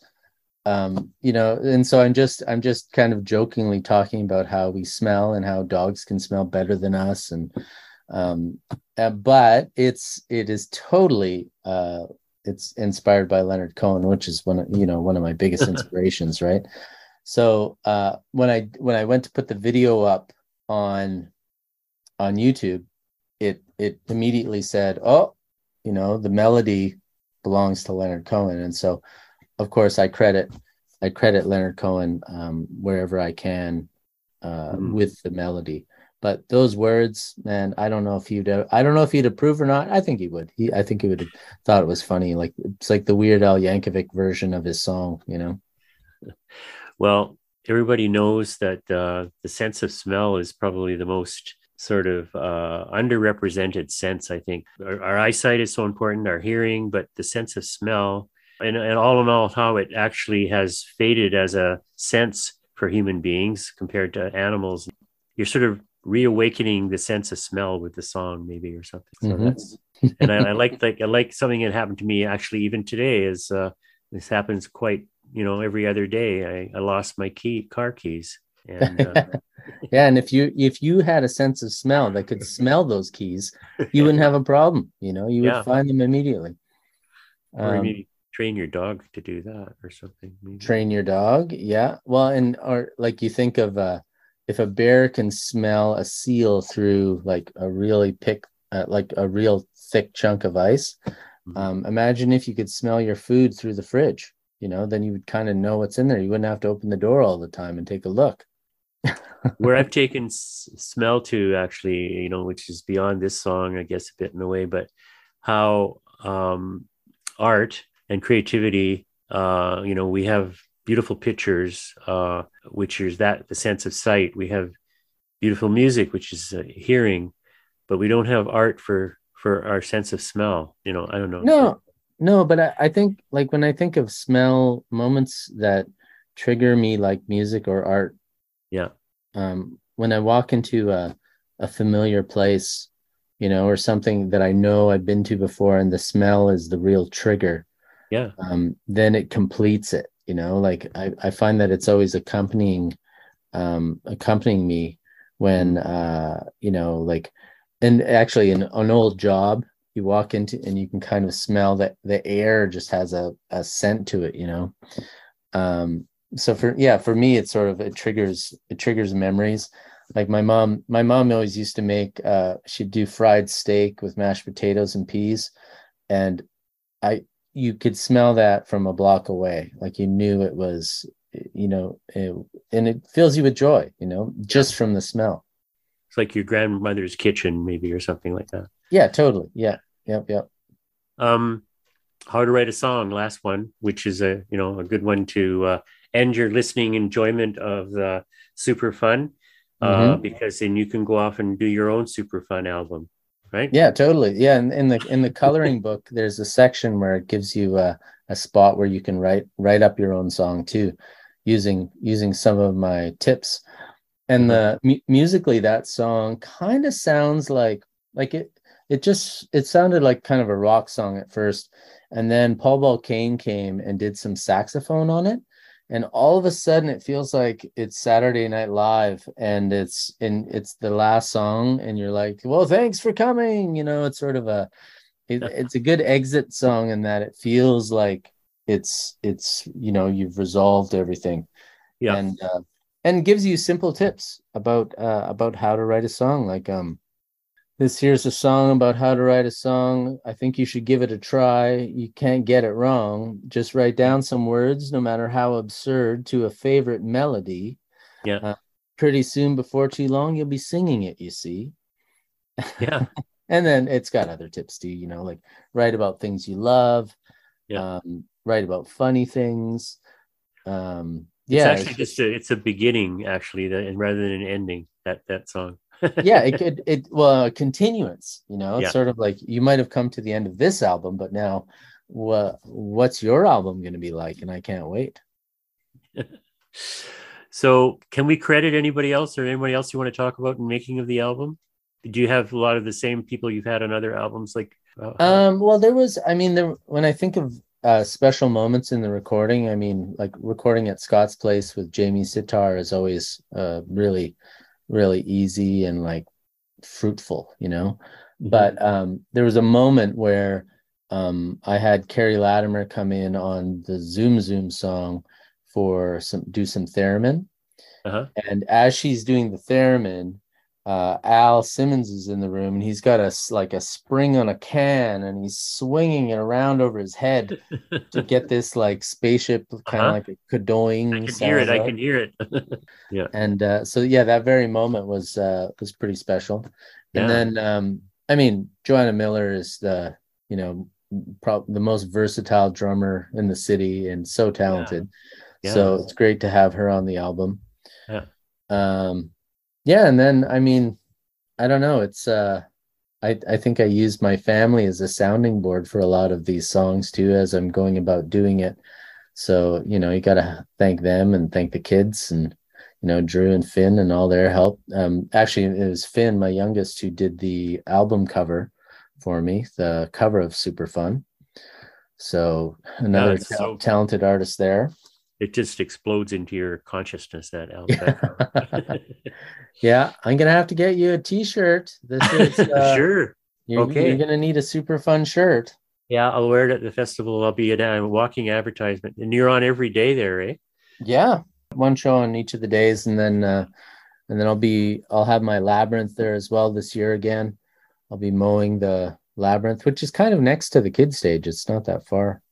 Um you know and so i'm just i'm just kind of jokingly talking about how we smell and how dogs can smell better than us. And um uh, but it's it is totally uh it's inspired by leonard cohen which is one of you know one of my biggest (laughs) inspirations right? So uh when i when i went to put the video up on on youtube it it immediately said oh you know the melody belongs to leonard cohen. And so of course i credit i credit leonard cohen um wherever i can uh Mhm. with the melody but those words man i don't know if he'd i don't know if he'd approve or not i think he would he i think he would have thought it was funny like it's like the weird al yankovic version of his song you know Well, everybody knows that uh, the sense of smell is probably the most sort of uh, underrepresented sense. I think our, our eyesight is so important, our hearing, but the sense of smell, and, and all in all, how it actually has faded as a sense for human beings compared to animals. You're sort of reawakening the sense of smell with the song, maybe or something. So Mhm. that's and I, I like like I like something that happened to me actually even today is uh, this happens quite you know every other day. I, I lost my key car keys and uh, (laughs) yeah and if you if you had a sense of smell that could smell those keys you wouldn't have a problem you know you would Yeah. find them immediately or Um, maybe train your dog to do that or something. Maybe. train your dog yeah well and or like you think of uh if a bear can smell a seal through like a really pick uh, like a real thick chunk of ice Mhm. um imagine if you could smell your food through the fridge you know then you would kind of know what's in there you wouldn't have to open the door all the time and take a look (laughs) Where I've taken s- smell to actually, you know, which is beyond this song, I guess, a bit in a way, but how um, art and creativity, uh, you know, we have beautiful pictures, uh, which is that the sense of sight. We have beautiful music, which is uh, hearing, but we don't have art for for our sense of smell. You know, I don't know. no no but I, I think like when i think of smell moments that trigger me like music or art Yeah. um, when I walk into a, a familiar place, you know, or something that I know I've been to before, and the smell is the real trigger, Yeah. um, then it completes it. You know, like I, I find that it's always accompanying, um, accompanying me when, uh, you know, like, and actually, an, an old job, you walk into and you can kind of smell that the air just has a, a scent to it, you know. Um, so for yeah for me it's sort of it triggers it triggers memories. Like my mom my mom always used to make uh she'd do fried steak with mashed potatoes and peas. And i you could smell that from a block away like you knew it was you know it, and it fills you with joy you know just from the smell. It's like your grandmother's kitchen, maybe, or something like that. yeah totally. Yeah. Yep yep. Um how to write a song last one which is a you know a good one to uh, end your listening enjoyment of the super fun uh because then you can go off and do your own super fun album right Yeah, totally. Yeah, in, in the in the coloring (laughs) book, there's a section where it gives you a, a spot where you can write write up your own song too, using using some of my tips. And mm-hmm. the mu- musically, that song kind of sounds like like it. It just it sounded like kind of a rock song at first, and then Paul Ball Kane came and did some saxophone on it, and all of a sudden it feels like it's Saturday Night Live and it's in it's the last song and you're like, well, thanks for coming. You know, it's sort of a it, (laughs) it's a good exit song in that it feels like it's it's you know you've resolved everything. Yeah. And uh, and gives you simple tips about uh, about how to write a song like um this here's a song about how to write a song. I think you should give it a try. You can't get it wrong. Just write down some words, no matter how absurd, to a favorite melody. Yeah. Uh, pretty soon, before too long, you'll be singing it, you see. Yeah. (laughs) and then it's got other tips too, you know, like write about things you love, Yeah. um, write about funny things. Um, It's yeah, actually just a it's a beginning actually that and rather than an ending that that song. Yeah it (laughs) could it well a continuance you know it's Yeah. sort of like you might have come to the end of this album but now what what's your album going to be like and i can't wait (laughs) so can we credit anybody else or anybody else you want to talk about in making of the album? Do you have a lot of the same people you've had on other albums like uh, um well there was i mean there when i think of uh special moments in the recording i mean like recording at scott's place with jamie sitar is always uh really really easy and like fruitful you know? But um, there was a moment where um, I had Carrie Latimer come in on the Zoom Zoom song for some do some theremin, uh-huh. and as she's doing the theremin, uh, Al Simmons is in the room and he's got a like a spring on a can and he's swinging it around over his head to (laughs) get this like spaceship kind of Uh-huh. like a cadoing. I can hear it. sound I can hear it. (laughs) Yeah. And uh, so yeah that very moment was uh was pretty special Yeah. and then um i mean joanna miller is the you know pro- the most versatile drummer in the city and so talented Yeah. so it's great to have her on the album Yeah. um yeah and then i mean i don't know it's uh I, I think I use my family as a sounding board for a lot of these songs too as I'm going about doing it. So, you know, you got to thank them and thank the kids and, you know, Drew and Finn and all their help. Um, actually, it was Finn, my youngest, who did the album cover for me, the cover of Super Fun. So, another ta- so- talented artist there. It just explodes into your consciousness that. (laughs) (laughs) Yeah, I'm going to have to get you a t shirt. This is, (laughs) uh, sure. you're, Okay. you're going to need a super fun shirt. Yeah, I'll wear it at the festival. I'll be a, a walking advertisement. And you're on every day there, eh? Yeah, one show on each of the days, and then uh, and then I'll be I'll have my labyrinth there as well this year again. I'll be mowing the labyrinth, which is kind of next to the kid stage. It's not that far.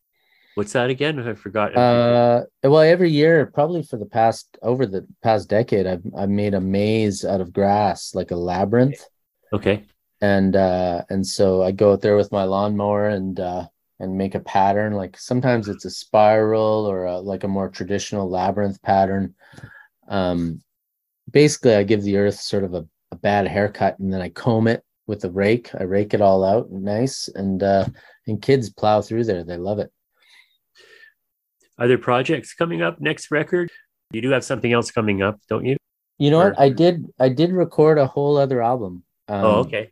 What's that again? I forgot. Uh, well, every year, probably for the past over the past decade, I've I've made a maze out of grass, like a labyrinth, okay. and uh, and so I go out there with my lawnmower and uh, and make a pattern. Like sometimes it's a spiral or a, like a more traditional labyrinth pattern. Um, basically, I give the earth sort of a, a bad haircut, and then I comb it with a rake. I rake it all out nice, and uh, and kids plow through there. They love it. Are there projects coming up next record? You do have something else coming up, don't you? You know Or- what? I did. I did record a whole other album. Um, oh, okay.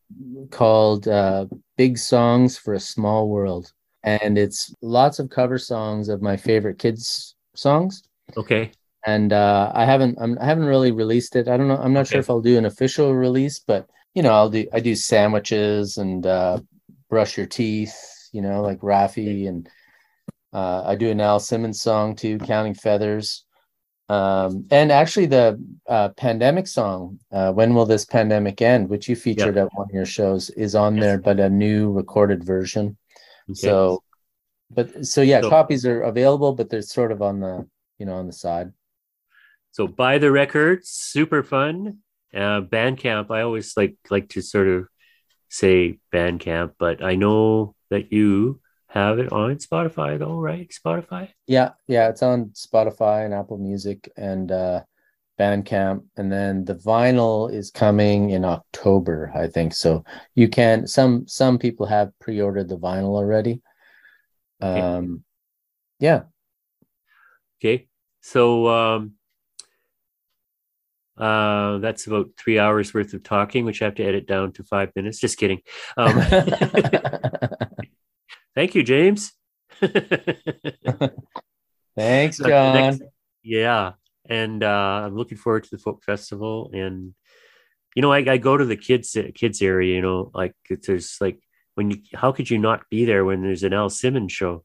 called uh, Big Songs for a Small World. And it's lots of cover songs of my favorite kids' songs. Okay. And uh, I haven't I'm, I haven't really released it. I don't know. I'm not sure if I'll do an official release, but you know, I'll do I do sandwiches and uh, brush your teeth, you know, like Raffi and uh, I do an Al Simmons song too, Counting Feathers. Um, and actually the uh, pandemic song, uh, When Will This Pandemic End, which you featured at one of your shows, is on Yes. there, but a new recorded version. okay. So, but so yeah, So- copies are available, but they're sort of on the, you know, on the side. So buy the record, super fun. Uh, Bandcamp. I always like like to sort of say Bandcamp, but I know that you have it on Spotify, though, right? Spotify. Yeah, yeah, it's on Spotify and Apple Music and uh Bandcamp. And then the vinyl is coming in October, I think. So you can some some people have pre-ordered the vinyl already. Okay. Um yeah. Okay. So um, uh, that's about three hours worth of talking, which I have to edit down to five minutes. Just kidding. Um, (laughs) (laughs) thank you, James. (laughs) Thanks, So John. next- Yeah, and uh, I'm looking forward to the folk festival. And you know, I, I go to the kids kids area. You know, like there's like when you how could you not be there when there's an Al Simmons show?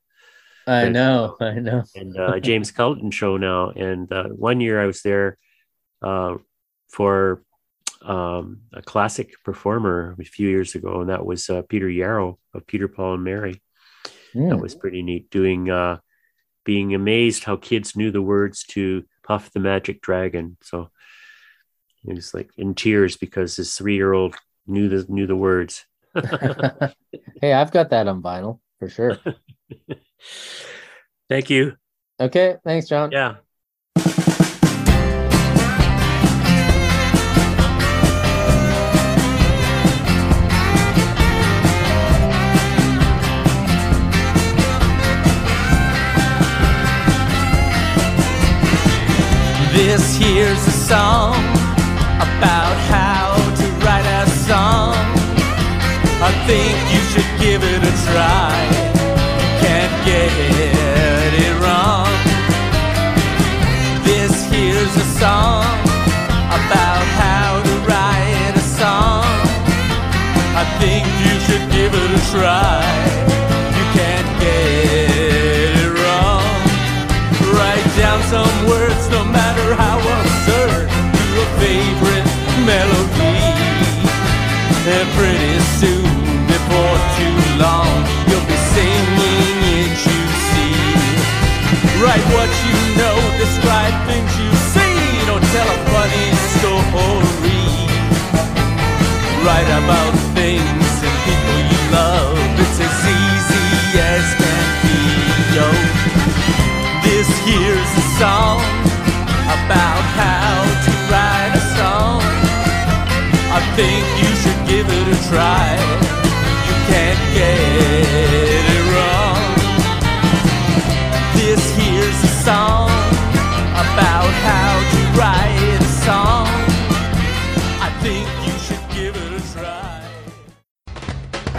I And- know, I know. (laughs) and uh, James Culleton show now. And uh, one year I was there uh, for um, a classic performer a few years ago, and that was uh, Peter Yarrow of Peter Paul and Mary. Mm. That was pretty neat. Doing uh, being amazed how kids knew the words to Puff the Magic Dragon. So he was like in tears because his three year old knew the knew the words. (laughs) hey, I've got that on vinyl for sure. (laughs) Thank you. Okay, thanks, John. Yeah. Song about how to write a song. I think you should give it a try. Can't get it wrong. This here's a song about how to write a song. I think you should give it a try. Favorite melody. And pretty soon, before too long, you'll be singing it, you see. Write what you know, describe things you see. Don't tell a funny story. Write about things and people you love. It's as easy as can be, yo. This here's a song about how think you should give it a try. You can't get it wrong. This here's a song about how to write a song. I think you should give it a try.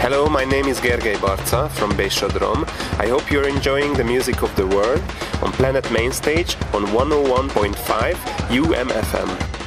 Hello, my name is Gergely Barca from Beishodrom. I hope you're enjoying the music of the world on Planet Mainstage on 101.5 UMFM.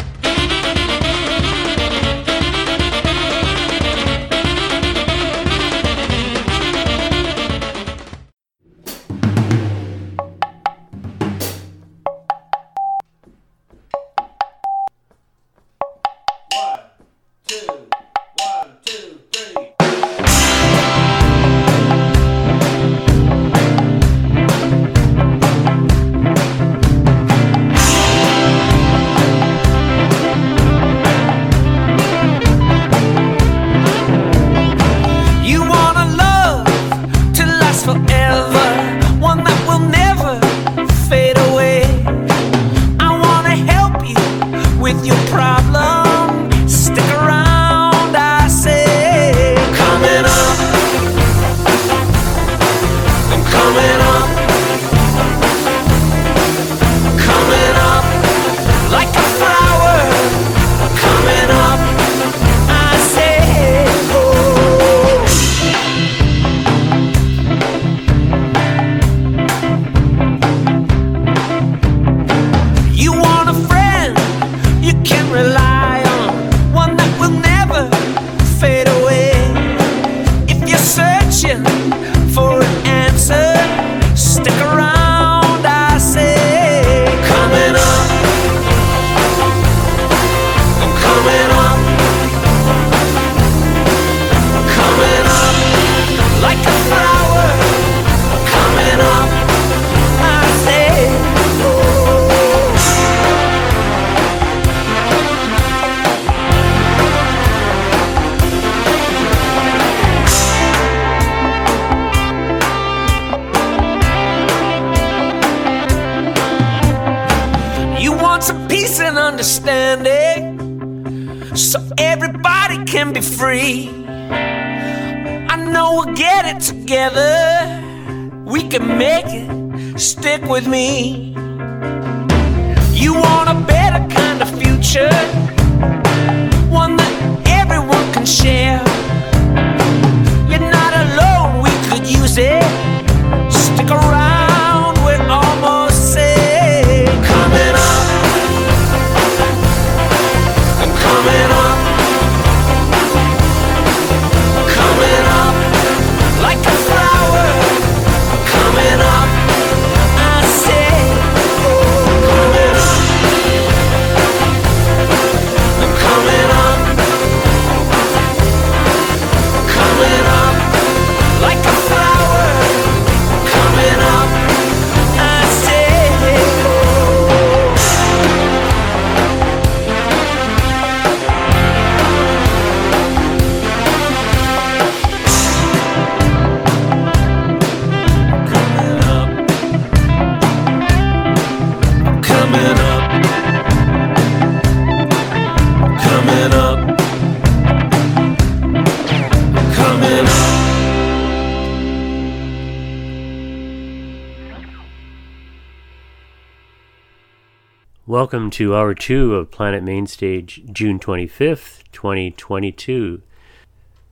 Welcome to hour two of Planet Mainstage, June 25th, 2022.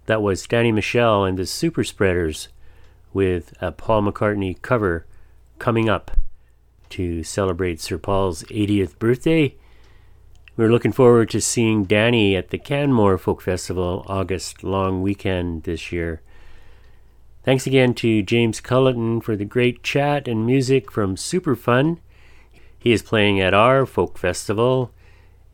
That was Danny Michel and the Super Spreaders with a Paul McCartney cover coming up to celebrate Sir Paul's 80th birthday. We're looking forward to seeing Danny at the Canmore Folk Festival August long weekend this year. Thanks again to James Culleton for the great chat and music from Super Fun. He is playing at our folk festival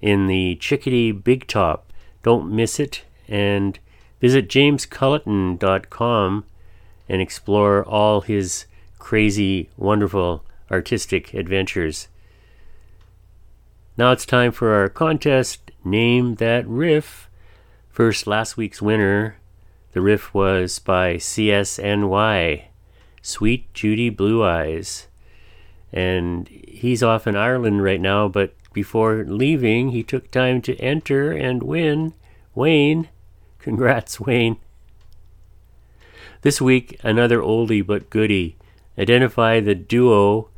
in the Chickadee Big Top. Don't miss it and visit jamesculleton.com and explore all his crazy, wonderful artistic adventures. Now it's time for our contest Name That Riff. First, last week's winner. The riff was by CSNY, Suite Judy Blue Eyes and he's off in Ireland right now. But before leaving, he took time to enter and win. Wayne, (laughs) congrats, Wayne. This week, another oldie but goodie. Identify the duo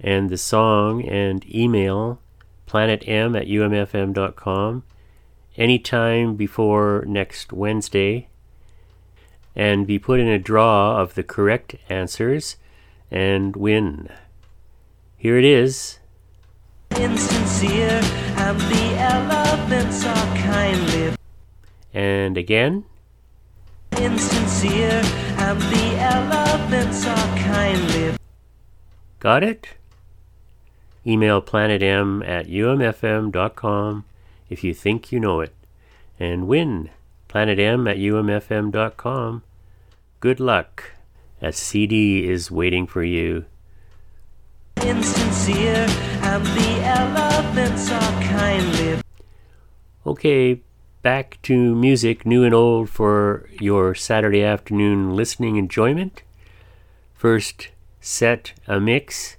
and the song and email planetm at umfm.com anytime before next Wednesday and be put in a draw of the correct answers and win. Here it is. Insincere, and the are kindly. And again. Insincere, and the are kindly. Got it? Email planetm at umfm.com if you think you know it. And win planetm at umfm.com. Good luck. A CD is waiting for you insincere, and the elephants are kindly. Okay, back to music, new and old, for your Saturday afternoon listening enjoyment. First set a mix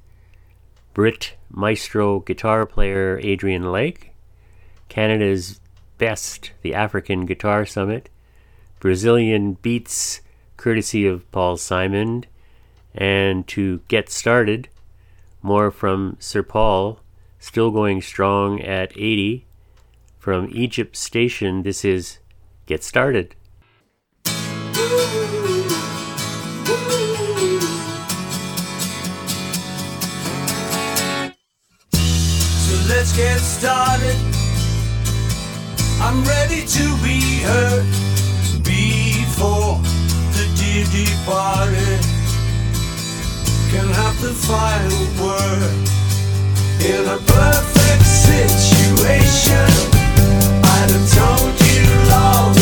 Brit Maestro guitar player Adrian Legg, Canada's best, the African Guitar Summit, Brazilian beats courtesy of Paul Simon, and to get started, more from Sir Paul, still going strong at 80. From Egypt Station, this is Get Started. So let's get started. I'm ready to be heard before the dear departed can have the final word in a perfect situation. I'd have told you long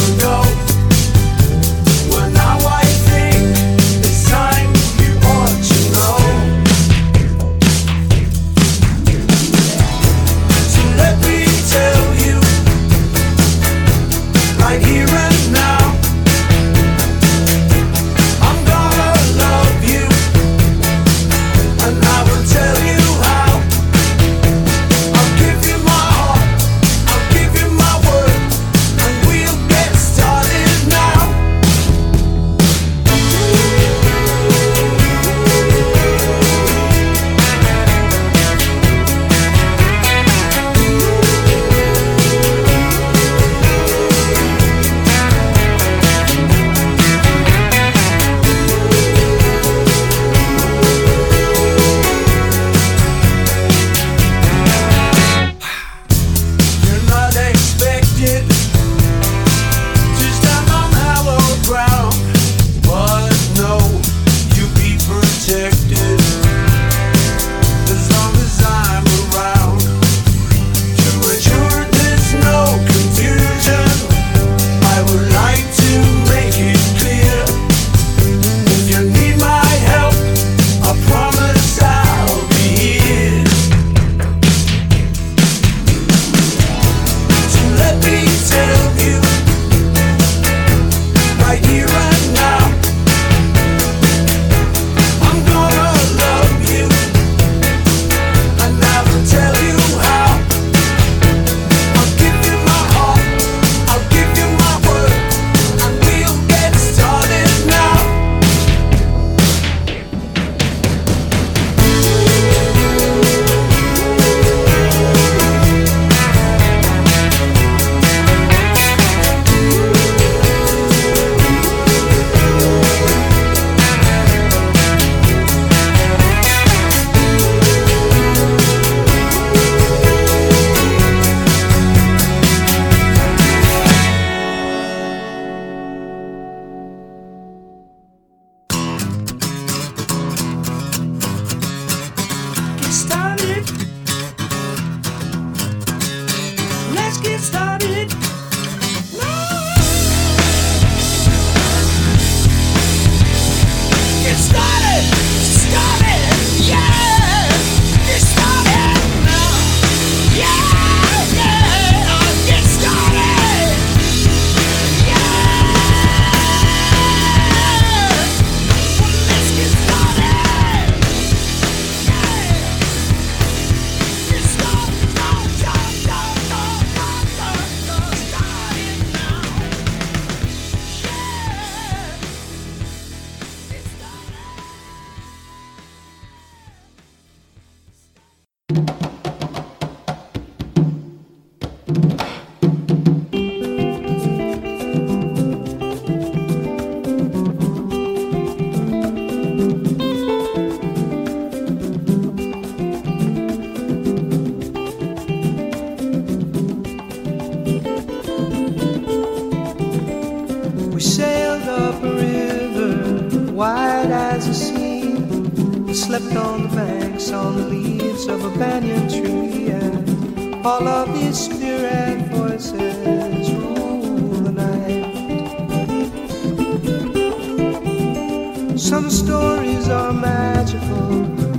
stories are magical,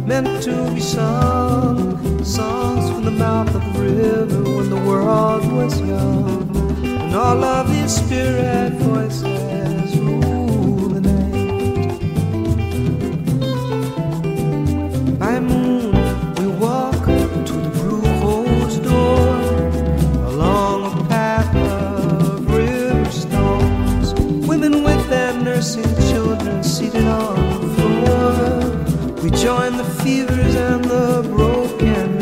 meant to be sung. Songs from the mouth of the river when the world was young. And all of these spirit voices. We join the fevers and the broken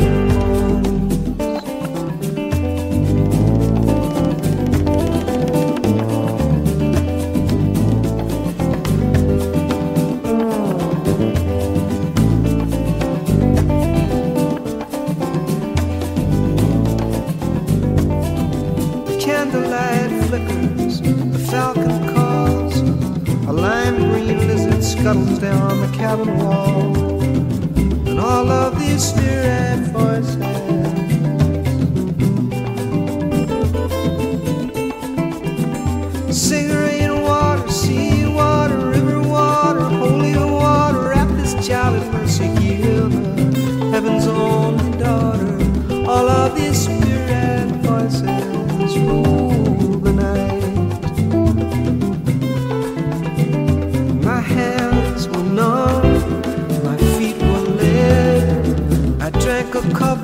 flickers, a falcon calls, a lime green lizard scuttles down cabin wall. And all of these spirit voices. come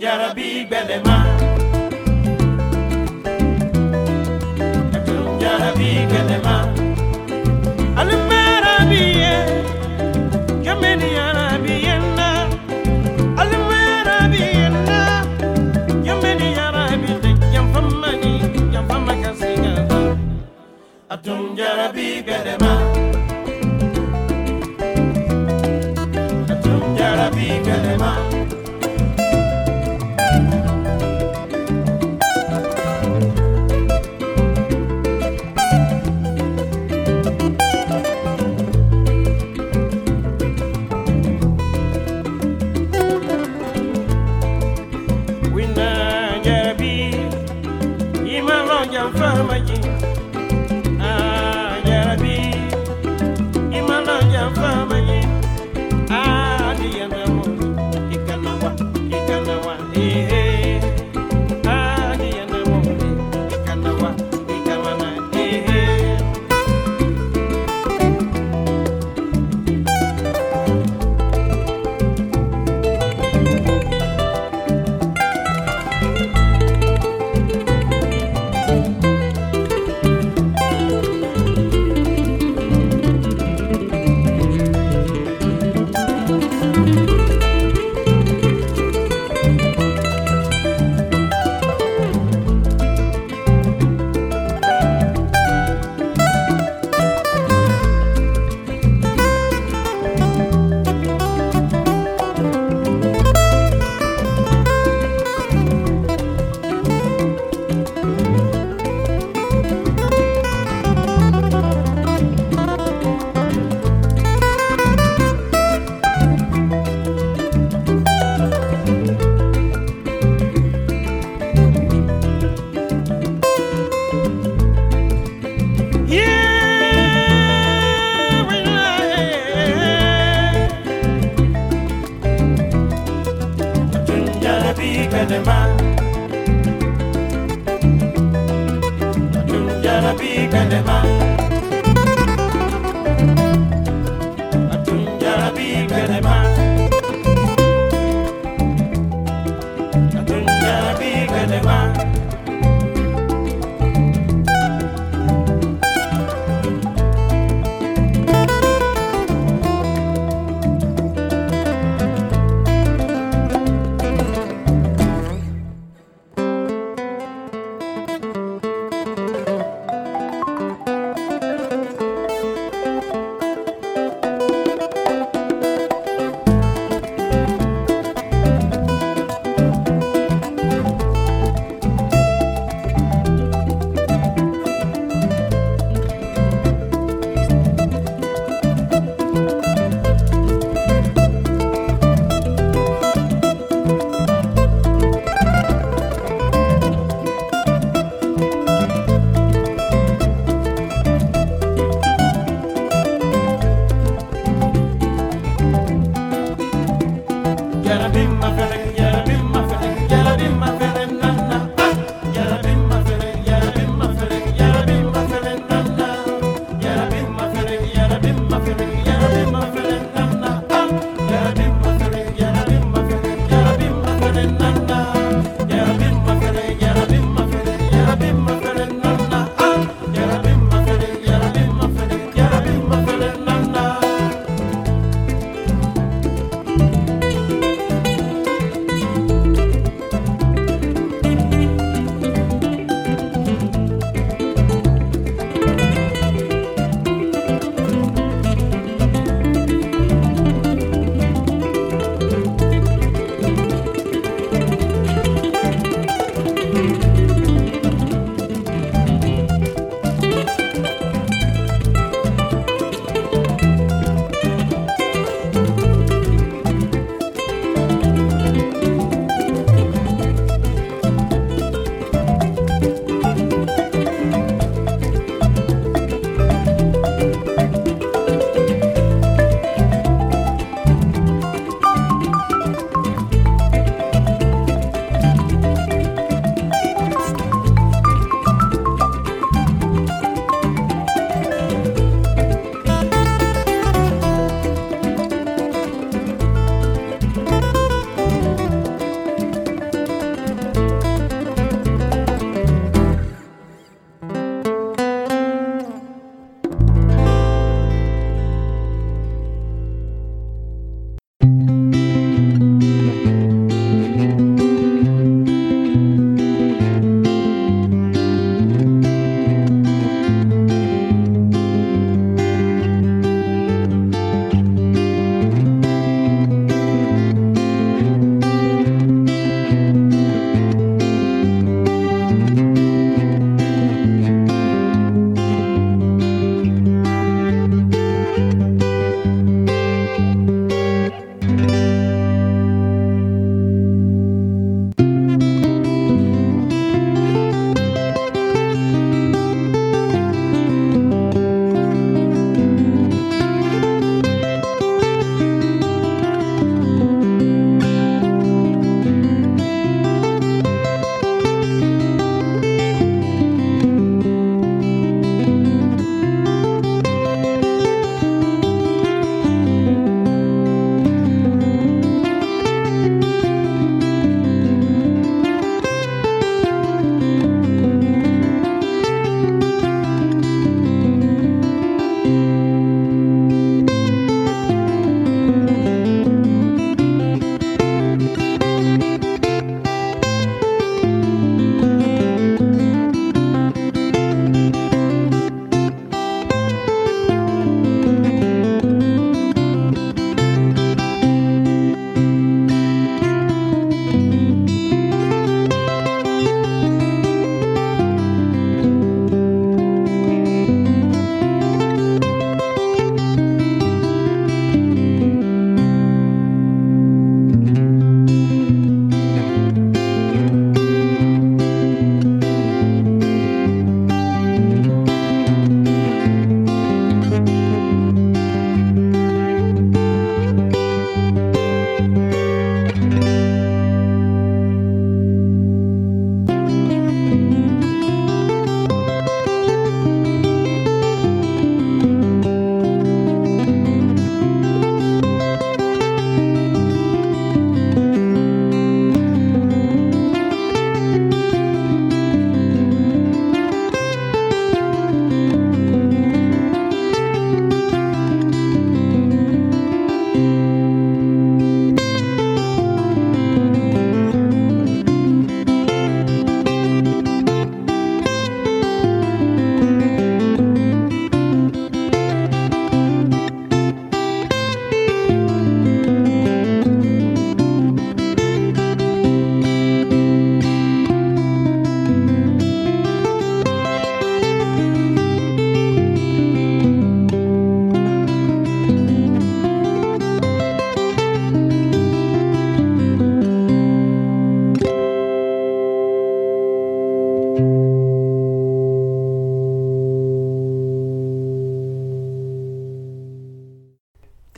jara bí gbẹlẹ má. ẹtùn jara bí gbẹlẹ má. alimẹ́ra bí yẹ kẹ́mẹ́ni yàrá bí yẹ ná. alimẹ́ra bí yẹ ná kẹ́mẹ́ni yàrá bí yẹ janfamani janfama jara bí gbẹlẹ.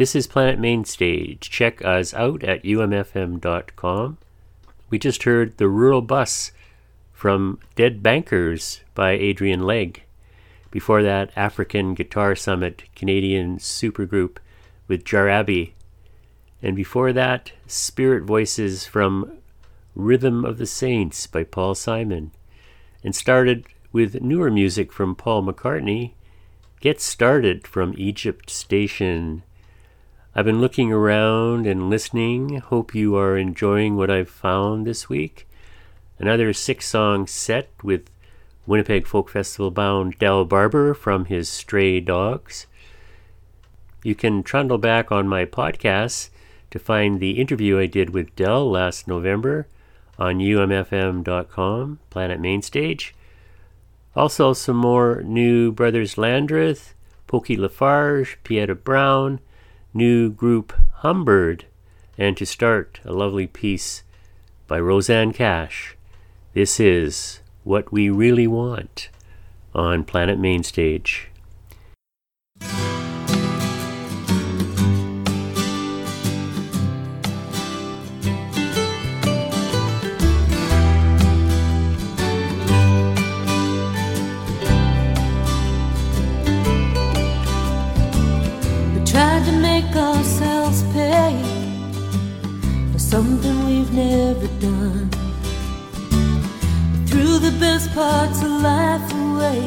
This is Planet Mainstage. Check us out at umfm.com. We just heard The Rural Bus from Dead Bankers by Adrian Legg. Before that, African Guitar Summit Canadian supergroup with Jarabi. And before that, Spirit Voices from Rhythm of the Saints by Paul Simon. And started with newer music from Paul McCartney, Get Started from Egypt Station. I've been looking around and listening. Hope you are enjoying what I've found this week. Another six song set with Winnipeg Folk Festival bound Del Barber from his Stray Dogs. You can trundle back on my podcast to find the interview I did with Del last November on umfm.com, Planet Mainstage. Also, some more new Brothers Landreth, Pokey Lafarge, Pieta Brown, new group Humbird, and to start, a lovely piece by Rosanne Cash. This is What We Really Want on Planet Mainstage. We've done. The best parts of life away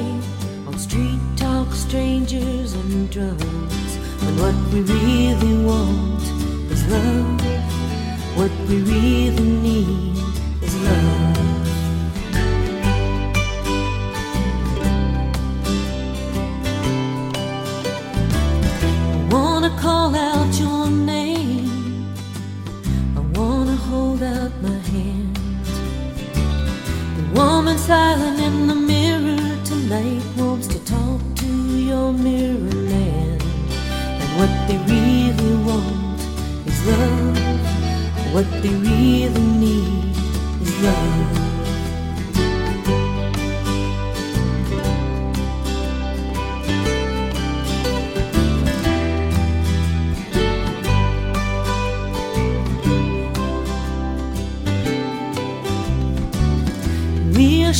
on street talk, strangers, and drums. When what we really want is love, what we really need is love. I wanna call out your name. Woman silent in the mirror tonight wants to talk to your mirror man. And what they really want is love. What they really need is love.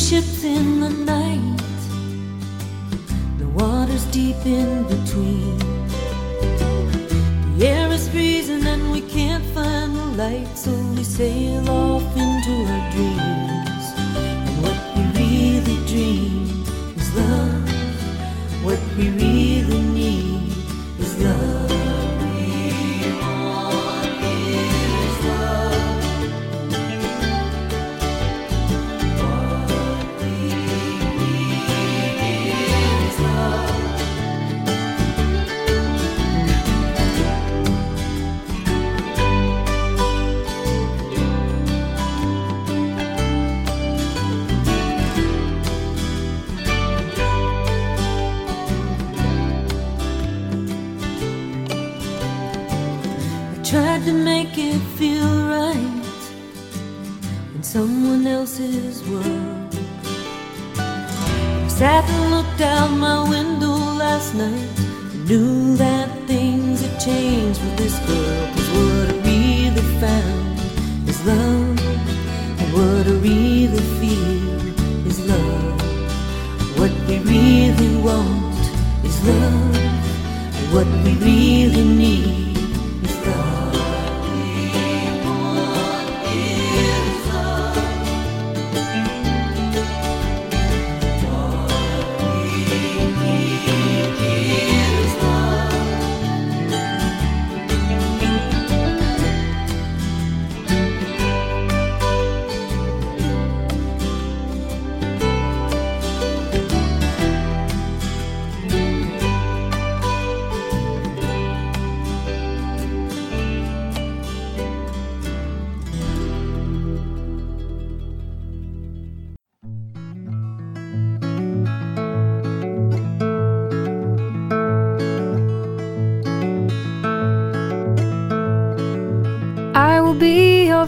Ships in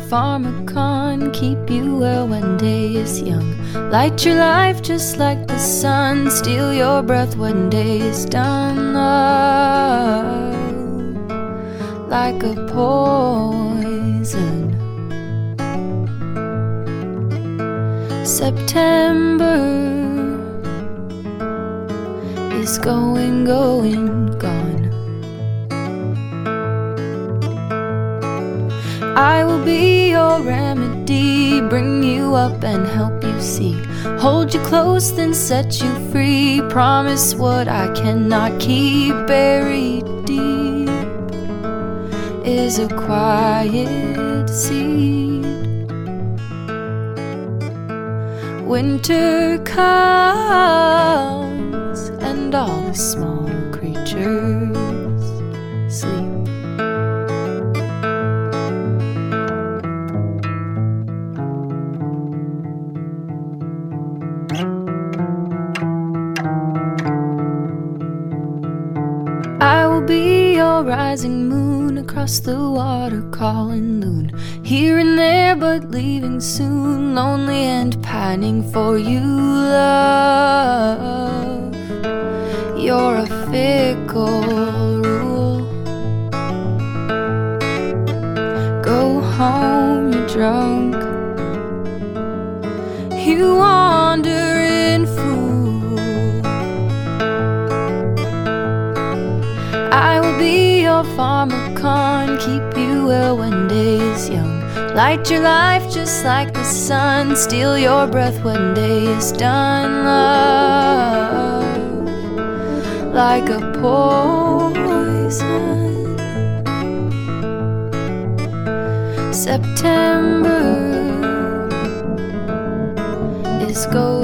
pharmacon, keep you well when day is young. Light your life just like the sun, steal your breath when day is done. Oh, like a poison. September is going, going, and help you see. Hold you close, then set you free. Promise what I cannot keep buried deep is a quiet seed. Winter comes and all the small soon, lonely and pining for you, love. You're a fickle Light your life just like the sun, steal your breath when day is done, love. Like a poison. September is going,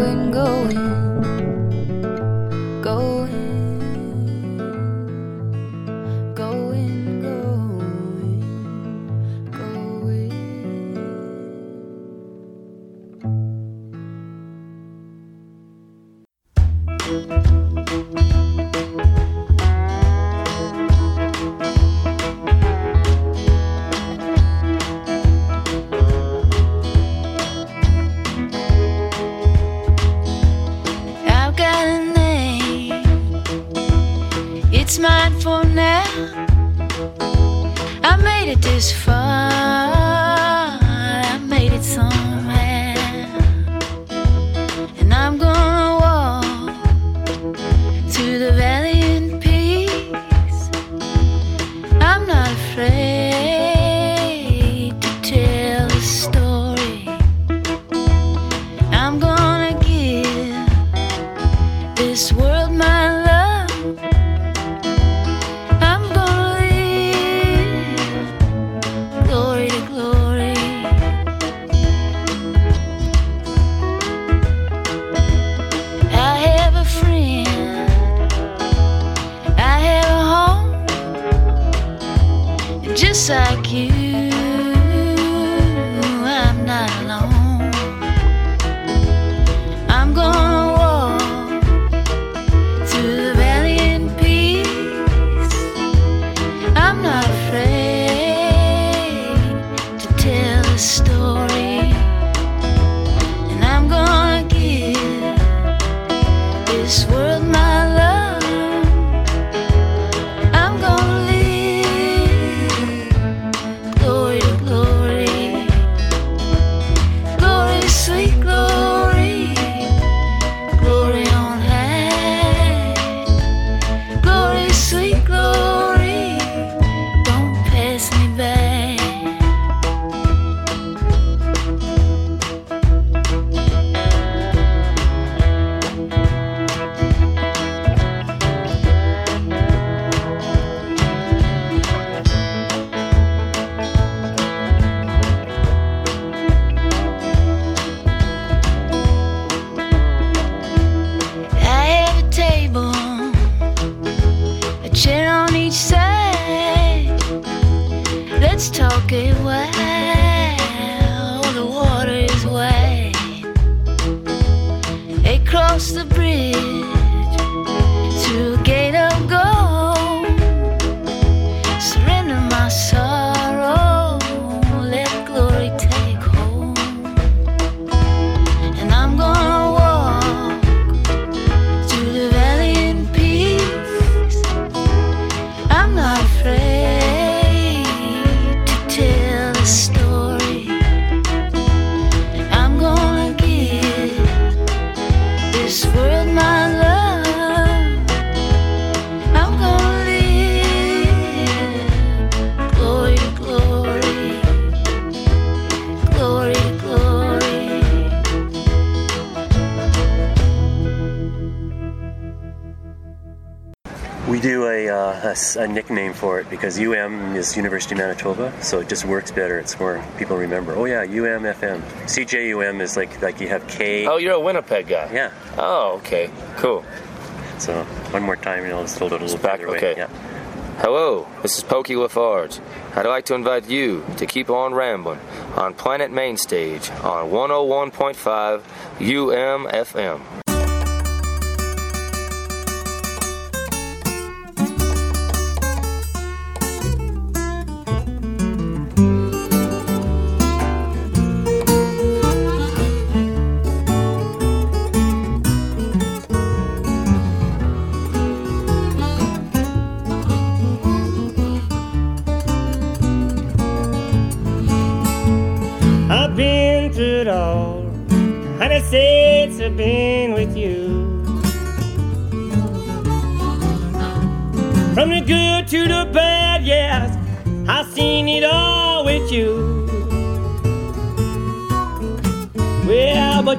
nickname for it because UM is University of Manitoba, so it just works better. It's more people remember. Oh yeah, UM FM. CJUM is like like you have K. Oh, you're a Winnipeg guy. Yeah. Oh, okay. Cool. So one more time, you know, let's hold it a little back, further away. okay. Yeah. Hello, this is Pokey Lafarge. I'd like to invite you to keep on rambling on Planet Mainstage on 101.5 UMFM.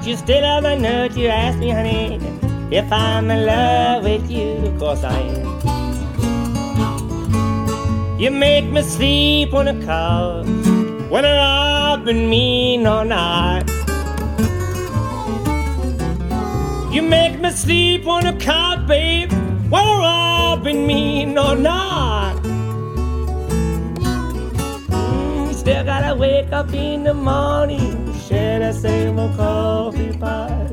You still have the nerve to ask me, honey, if I'm in love with you. Of course I am. You make me sleep on the couch whether I've been mean or not. You make me sleep on the couch, babe, whether I've been mean or not. Mm, still gotta wake up in the morning, share the same old coffee pot.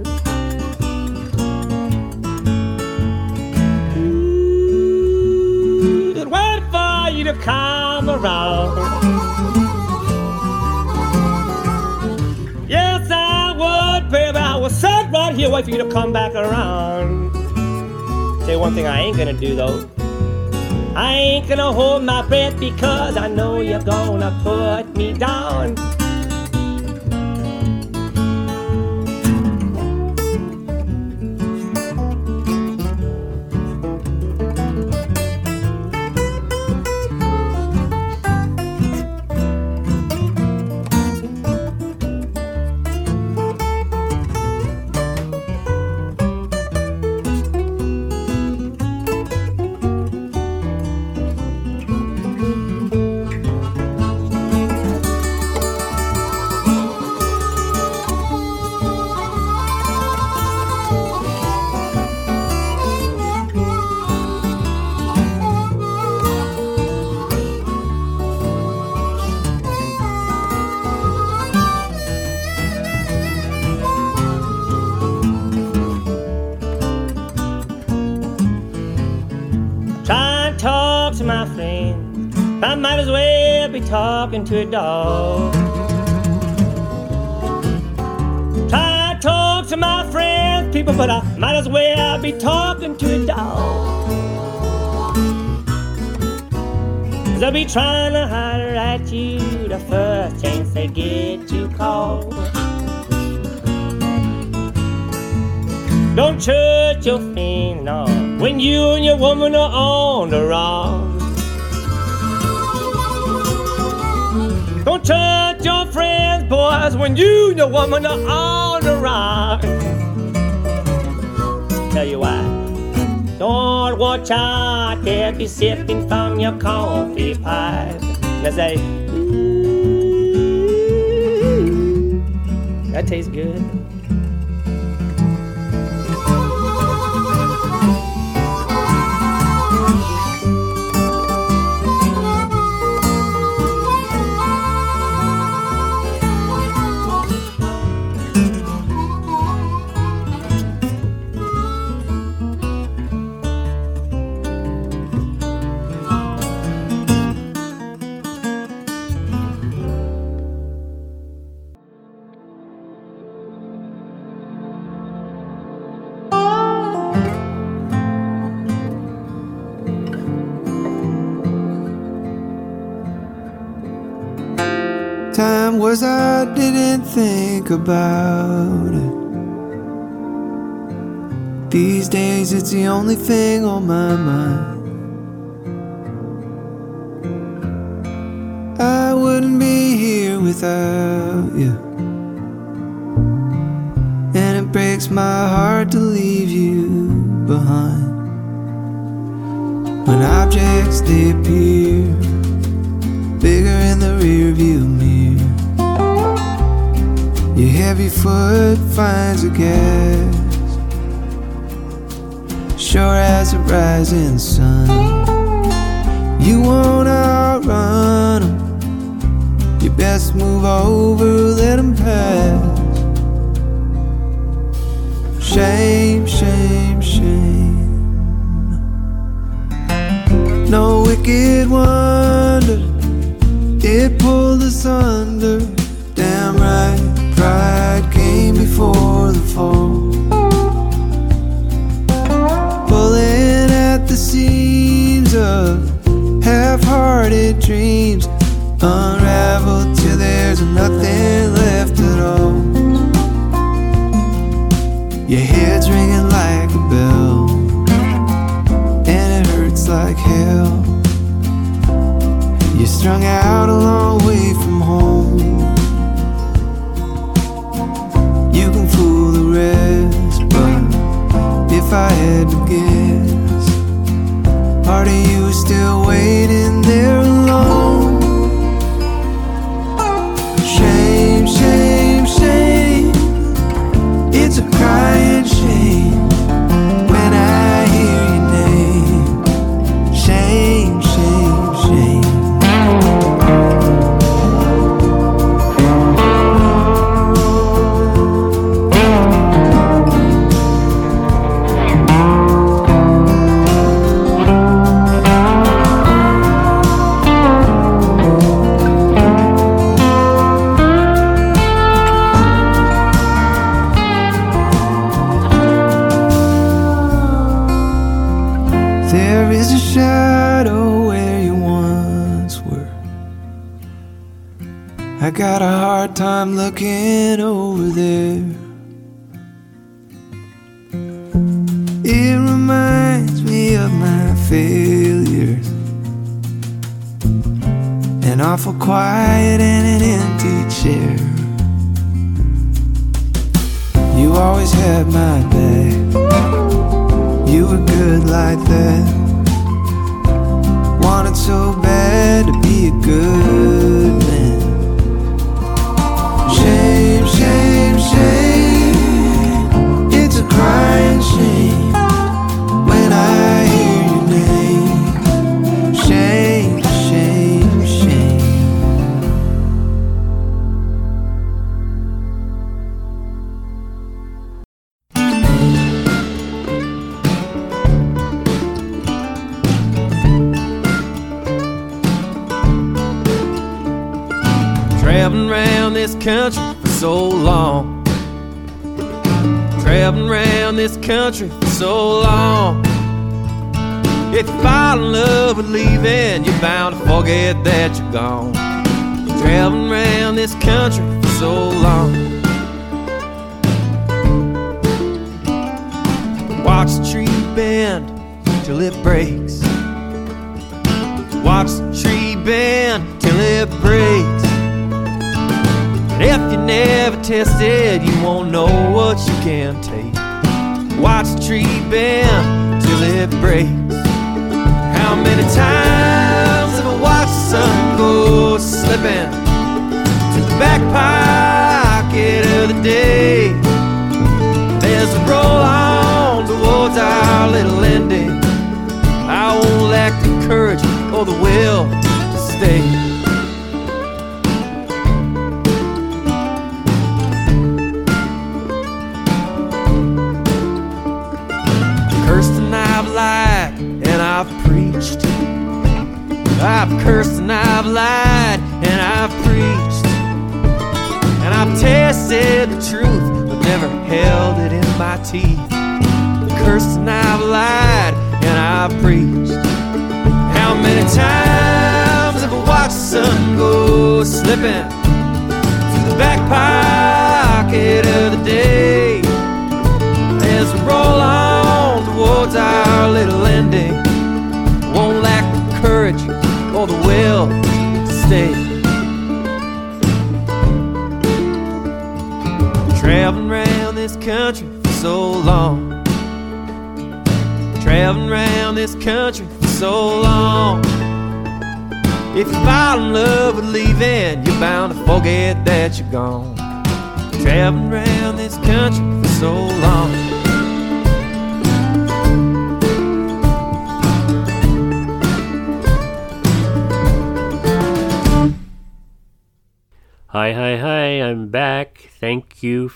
Wait for you to come around. Yes, I would, baby. I would sit right here wait for you to come back around. Say one thing I ain't gonna do though. I ain't gonna hold my breath because I know you're gonna put me down. Well be talking to a dog. Try and talk to my friends, people, but I might as well be talking to a dog. Cause They'll be trying to holler at you the first chance they get you called. Don't church your feet, no, when you and your woman are on the wrong. Don't church your friends, boys, when you your woman are on the wrong. Tell you why. Don't watch out if you're sipping from your coffee pipe. They say, that tastes good. think about it. These days, it's the only thing on my mind. I wouldn't be here without you. And it breaks my heart to leave you behind. When objects disappear. appear foot finds a guest, Sure as a rising sun. You won't outrun them You best move over, let them pass. Shame, shame, shame. No wicked wonder. It pulled us under before the fall. Pulling at the seams of half hearted dreams, unravel till there's nothing left at all. Your head's ringing like a bell, and it hurts like hell. You're strung out a long way from rest. But if I had to guess, part of you is still waiting there alone. Shame, shame, shame. It's a crying. again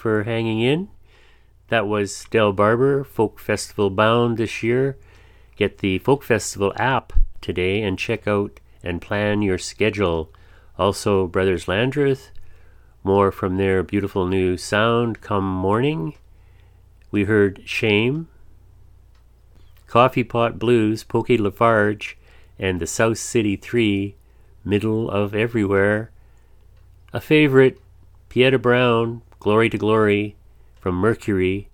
for hanging in. That was Del Barber, Folk Festival bound this year. Get the Folk Festival app today and check out and plan your schedule. Also, Brothers Landreth, more from their beautiful new sound come morning. We heard Shame, Coffee Pot Blues, Pokey Lafarge, and the South City 3, Middle of Everywhere. A favorite, Pieta Brown, Glory to Glory, from Mercury.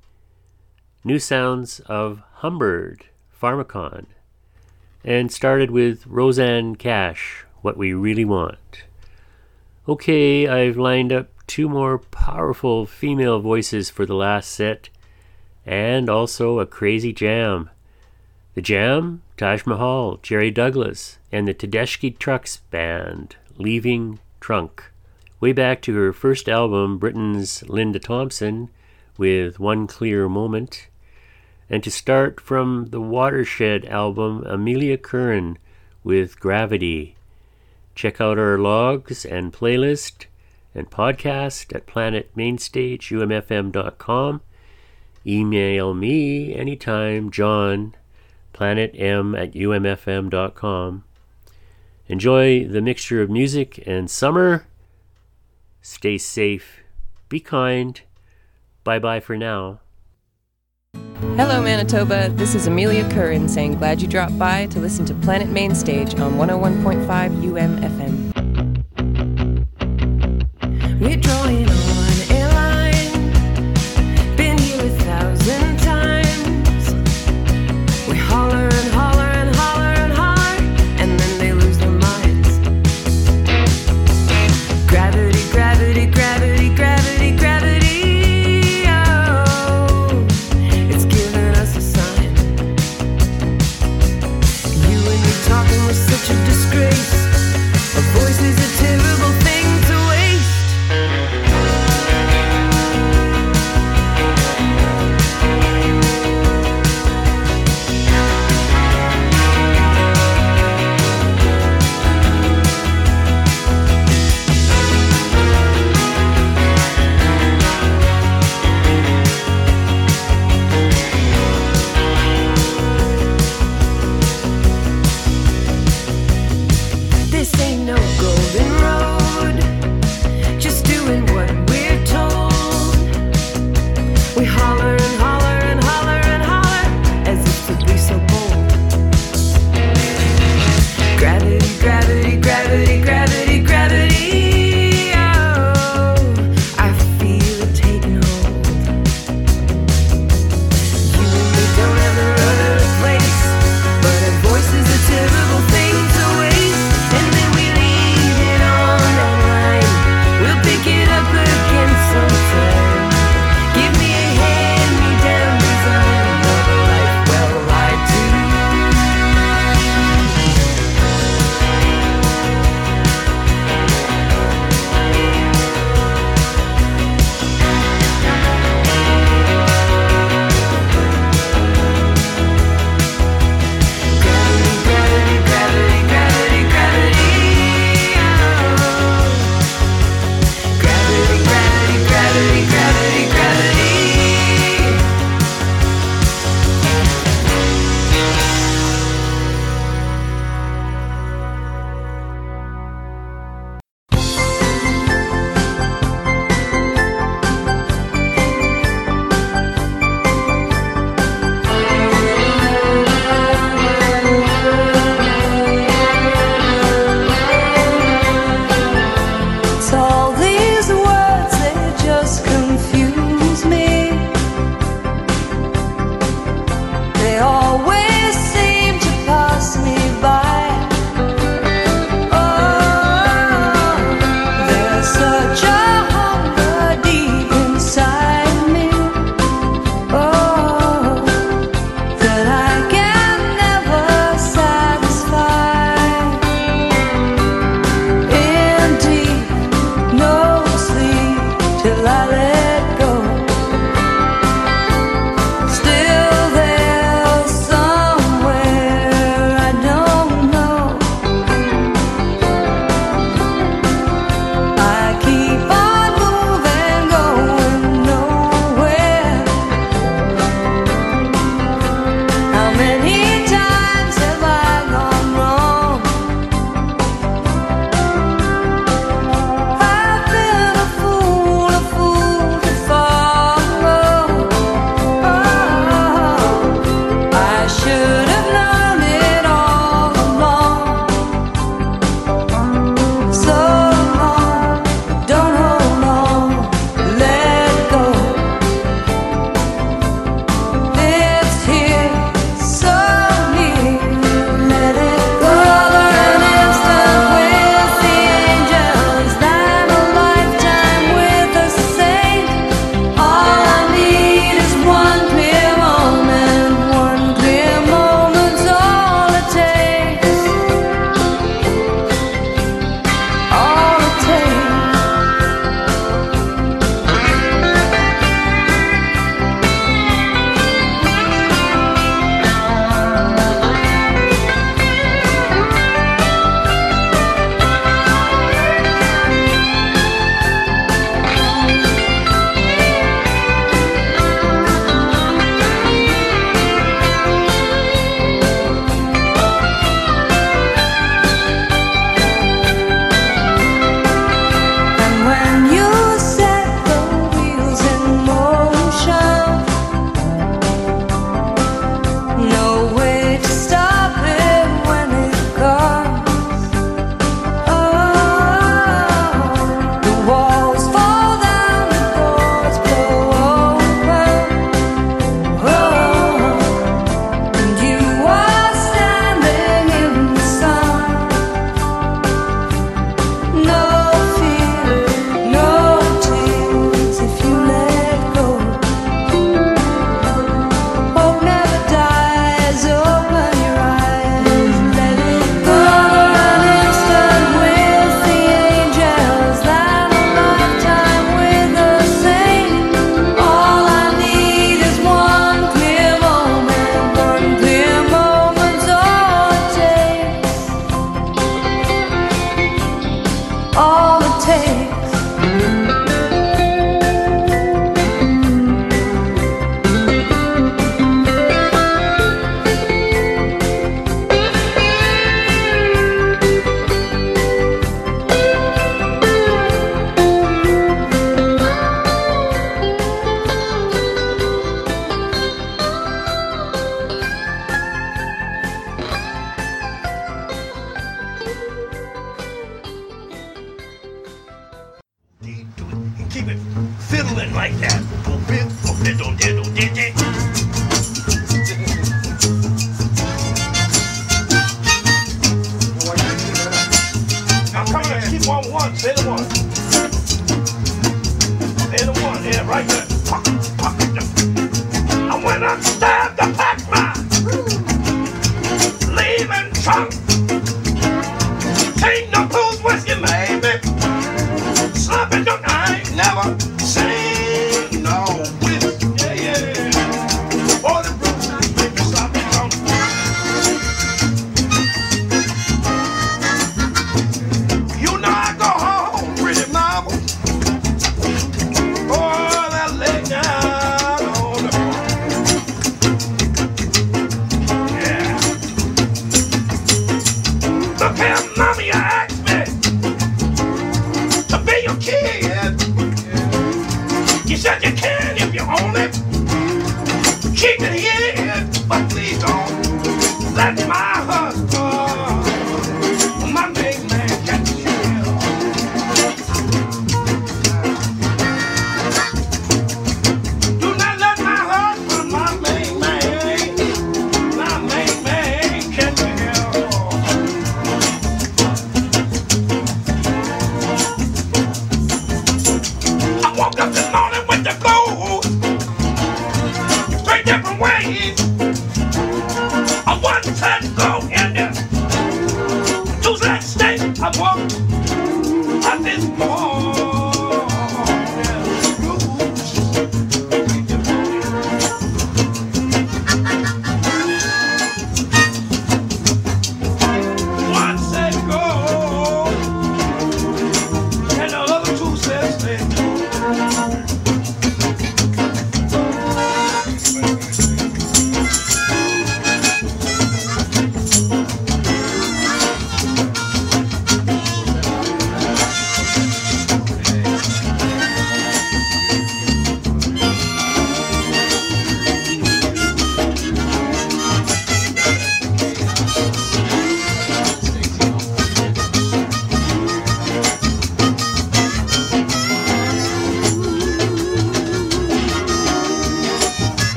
New sounds of Humbird, Pharmakon. And started with Rosanne Cash, What We Really Want. Okay, I've lined up two more powerful female voices for the last set, and also a crazy jam. The jam, Taj Mahal, Jerry Douglas, and the Tedeschi Trucks Band, Leaving Trunk. Way back to her first album, Britain's Linda Thompson, with One Clear Moment. And to start from the Watershed album, Amelia Curran with Gravity. Check out our logs and playlist and podcast at planetmainstageumfm.com. Email me anytime, John, planetm at umfm.com. Enjoy the mixture of music and summer. Stay safe. Be kind. Bye bye for now. Hello, Manitoba. This is Amelia Curran saying glad you dropped by to listen to Planet Mainstage on 101.5 UMFM. We're drawing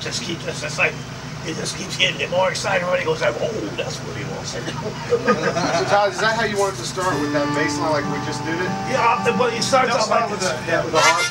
then just keeps it's just like it just keeps getting it more exciting when it goes like, oh, that's what he wants to (laughs) do. So Todd, is that how you wanted to start with that bass line like we just did it? Yeah, but it starts Don't off start like with this. the, yeah, with the heart.